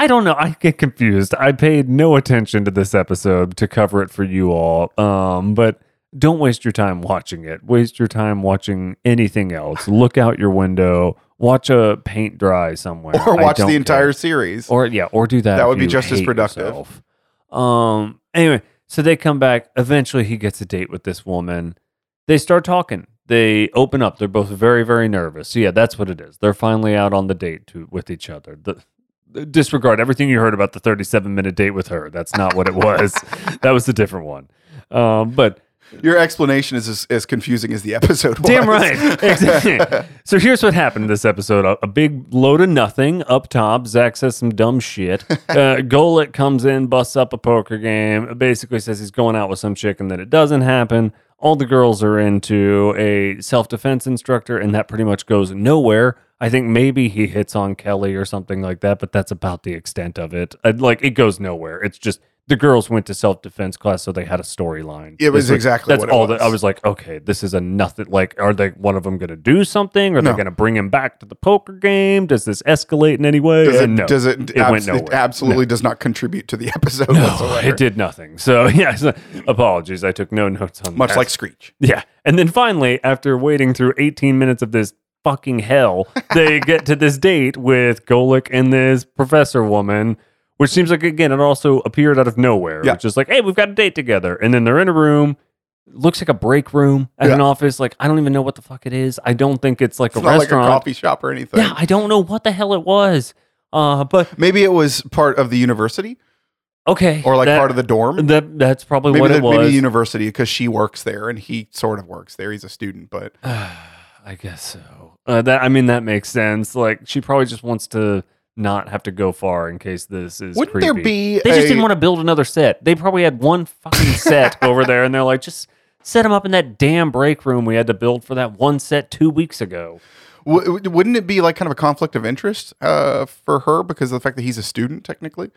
I don't know. I get confused. I paid no attention to this episode to cover it for you all. Um, but don't waste your time watching it. Waste your time watching anything else. Look out your window. Watch a paint dry somewhere. Or watch the entire care. series. Or yeah, or do that. That would be just as productive. yourself. Um. Anyway, so they come back. Eventually, he gets a date with this woman. They start talking. they open up. They're both very, very nervous. So yeah, that's what it is. They're finally out on the date to, with each other. The, disregard everything you heard about the 37 minute date with her. That's not what it was. (laughs) that was a different one. Um, but Your explanation is as, as confusing as the episode (laughs) was. Damn right. Exactly. so here's what happened in this episode. A, a big load of nothing up top. Zach says some dumb shit. (laughs) Uh, Golic comes in, busts up a poker game, basically says he's going out with some chick and then it doesn't happen. All the girls are into a self defense instructor, and that pretty much goes nowhere. I think maybe he hits on Kelly or something like that, but that's about the extent of it. Uh, Like, it goes nowhere. It's just the girls went to self defense class, so they had a storyline. It was like- exactly that's what it all was. that I was like, okay, this is a nothing. Like, are they one of them going to do something? Are No. they going to bring him back to the poker game? Does this escalate in any way? Does it, And no, does it, it abs- went nowhere. it absolutely does not contribute to the (laughs) episode no, whatsoever. it did nothing. So (laughs) yeah, so, apologies. I took no notes on Much that. like Screech. Yeah. And then finally, after waiting through 18 minutes of this fucking hell, they (laughs) get to this date with Golic and this professor woman, which seems like, again, it also appeared out of nowhere. Yeah. It's just like, hey, we've got a date together. And then they're in a room. Looks like a break room at Yeah. an office. Like, I don't even know what the fuck it is. I don't think it's like It's a not like a restaurant. coffee shop or anything. yeah, I don't know what the hell it was. Uh, but Maybe it was part of the university okay. or like that, part of the dorm. that. That's probably maybe what the, it was. maybe the university because she works there and he sort of works there. He's a student, but (sighs) (sighs) I guess so. Uh, that I mean, that makes sense. Like she probably just wants to not have to go far in case this is. wouldn't creepy. there be? They just didn't want to build another set. They probably had one fucking set (laughs) over there, and they're like, just set them up in that damn break room we had to build for that one set two weeks ago. W- wouldn't it be like kind of a conflict of interest uh, for her because of the fact that he's a student technically?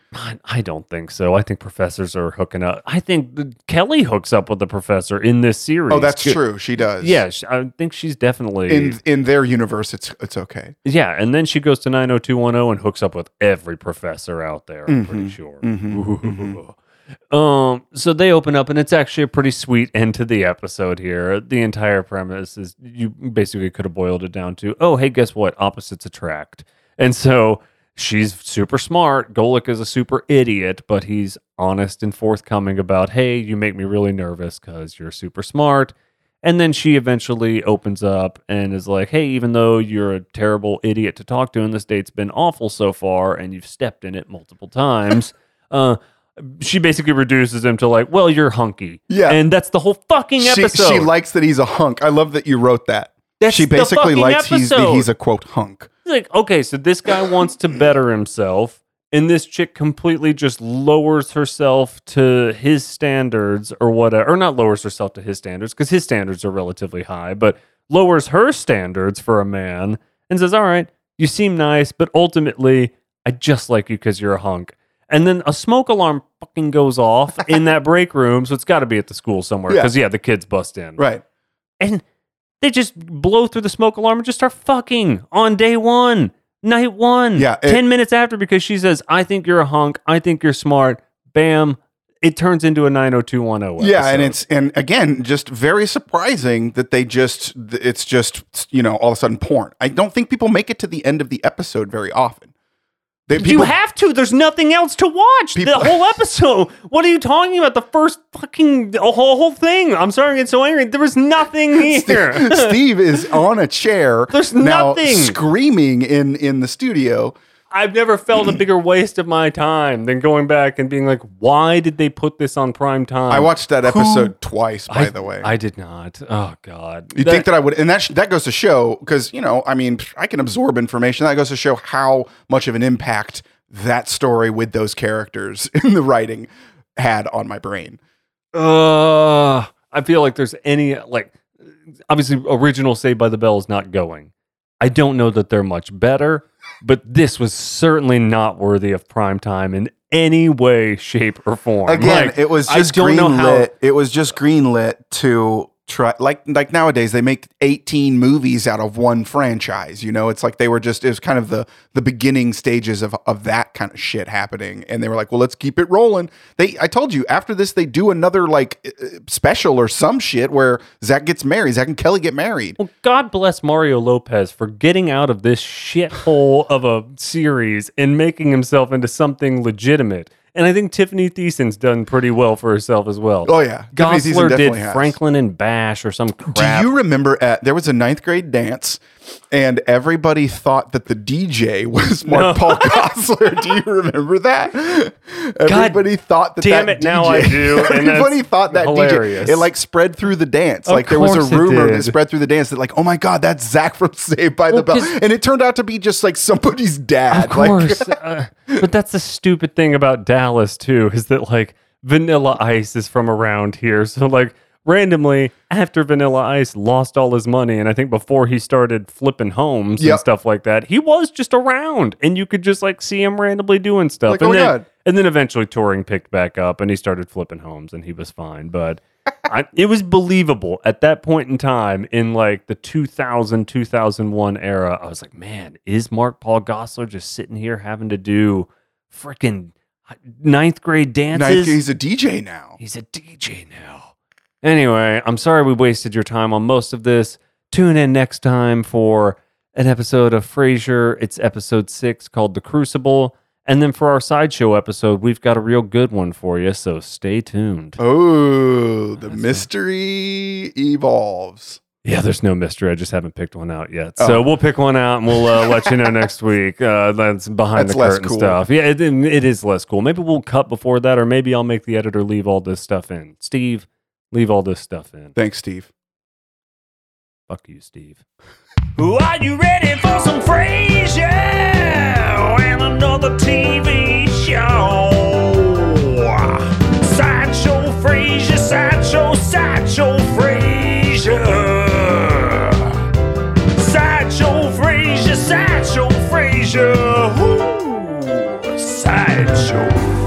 I, don't think so. I think professors are hooking up. I think the, Kelly hooks up with the professor in this series. Oh, that's Good- true. She does. Yeah, sh- I think she's definitely In in their universe, it's it's okay. Yeah, and then she goes to 90210 and hooks up with every professor out there, I'm pretty Mhm, sure. mhm, (laughs) Um, so they open up and it's actually a pretty sweet end to the episode here. The entire premise is you basically could have boiled it down to, oh, hey, guess what? Opposites attract. And so she's super smart. Golic is a super idiot, but he's honest and forthcoming about, hey, you make me really nervous because you're super smart. And then she eventually opens up and is like, hey, even though you're a terrible idiot to talk to and this date's been awful so far and you've stepped in it multiple times, (laughs) uh, she basically reduces him to like, well, you're hunky. Yeah. And that's the whole fucking She, episode. she likes that he's a hunk. I love that you wrote that. That's she basically likes he's that he's a quote hunk. Like, okay, so this guy wants to better himself, and this chick completely just lowers herself to his standards or whatever, or not lowers herself to his standards because his standards are relatively high, but lowers her standards for a man and says, All right, you seem nice, but ultimately, I just like you because you're a hunk. And then a smoke alarm fucking goes off in that (laughs) break room, so it's got to be at the school somewhere because, yeah, the kids bust in Right. and they just blow through the smoke alarm and just start fucking on day one, night one. Yeah, it- 10 minutes after because she says, I think you're a hunk. I think you're smart. Bam. It turns into a 90210. Yeah, and it's and again, just very surprising that they just it's just you know all of a sudden porn. I don't think people make it to the end of the episode very often. They, you have to. There's nothing else to watch. People- the (laughs) whole episode. What are you talking about? The first fucking the whole, whole thing. I'm sorry, I get so angry. There was nothing here. (laughs) Steve is on a chair. There's now nothing. screaming in in the studio. I've never felt a (clears throat) bigger waste of my time than going back and being like, why did they put this on prime time? I watched that episode twice, by I- the way. I did not. Oh God. you think that I would, and that sh- that goes to show because you know, I mean, I can absorb information. That goes to show how much of an impact that story with those characters (laughs) in the writing had on my brain. Uh, I feel like there's any like obviously original Saved by the Bell is not going. I don't know that they're much better, but this was certainly not worthy of prime time in any way, shape, or form. Again, Like, it was I just don't know how- greenlit. It was just greenlit to try like like nowadays they make 18 movies out of one franchise, you know? It's like they were just it was kind of the the beginning stages of of that kind of shit happening and they were like, "Well, let's keep it rolling." They I told you after this they do another like uh, special or some shit where Zach gets married, Zach and Kelly get married. Well, God bless Mario Lopez for getting out of this shithole of a series and making himself into something legitimate. And I think Tiffani Thiessen's done pretty well for herself as well. Oh yeah, Tiffany Gosler did has. Franklin and Bash or some crap. Do you remember at there was a ninth grade dance and everybody thought that the DJ was Mark No. Paul Gosselaar. do you remember that? Everybody thought that damn that it, now I do, Everybody thought that hilarious. DJ. It like spread through the dance. Of like there was a rumor that spread through the dance that like, oh my god, that's Zach from Saved by Well, the Bell, and it turned out to be just like somebody's dad. Of Like, course. uh, but that's the stupid thing about Dallas, too, is that like Vanilla Ice is from around here. So, like, randomly, after Vanilla Ice lost all his money, and I think before he started flipping homes Yep. and stuff like that, he was just around and you could just like see him randomly doing stuff. Like, and, oh then, God. and then eventually touring picked back up and he started flipping homes and he was fine. But. (laughs) I, it was believable at that point in time in like the 2000 2001 era i was like man is mark paul gosselaar just sitting here having to do freaking ninth grade dances he's a DJ now. he's a dj now anyway i'm sorry we wasted your time on most of this tune in next time for an episode of frasier it's episode six called the crucible and then for our sideshow episode we've got a real good one for you so stay tuned Oh, the That's mystery evolves. Yeah, there's no mystery. I just haven't picked one out yet. So Oh. we'll pick one out and we'll uh, let you know next week. Uh, that's behind That's the curtain cool. stuff. Yeah, it, it is less cool. Maybe we'll cut before that, or maybe I'll make the editor leave all this stuff in. Steve, Leave all this stuff in. Thanks, Steve. Fuck you, Steve. Are you ready for some Frasier and another TV show? Sideshow Frasier, sideshow, sideshow Frasier. Sideshow Frasier, sideshow Frasier. Ooh, sideshow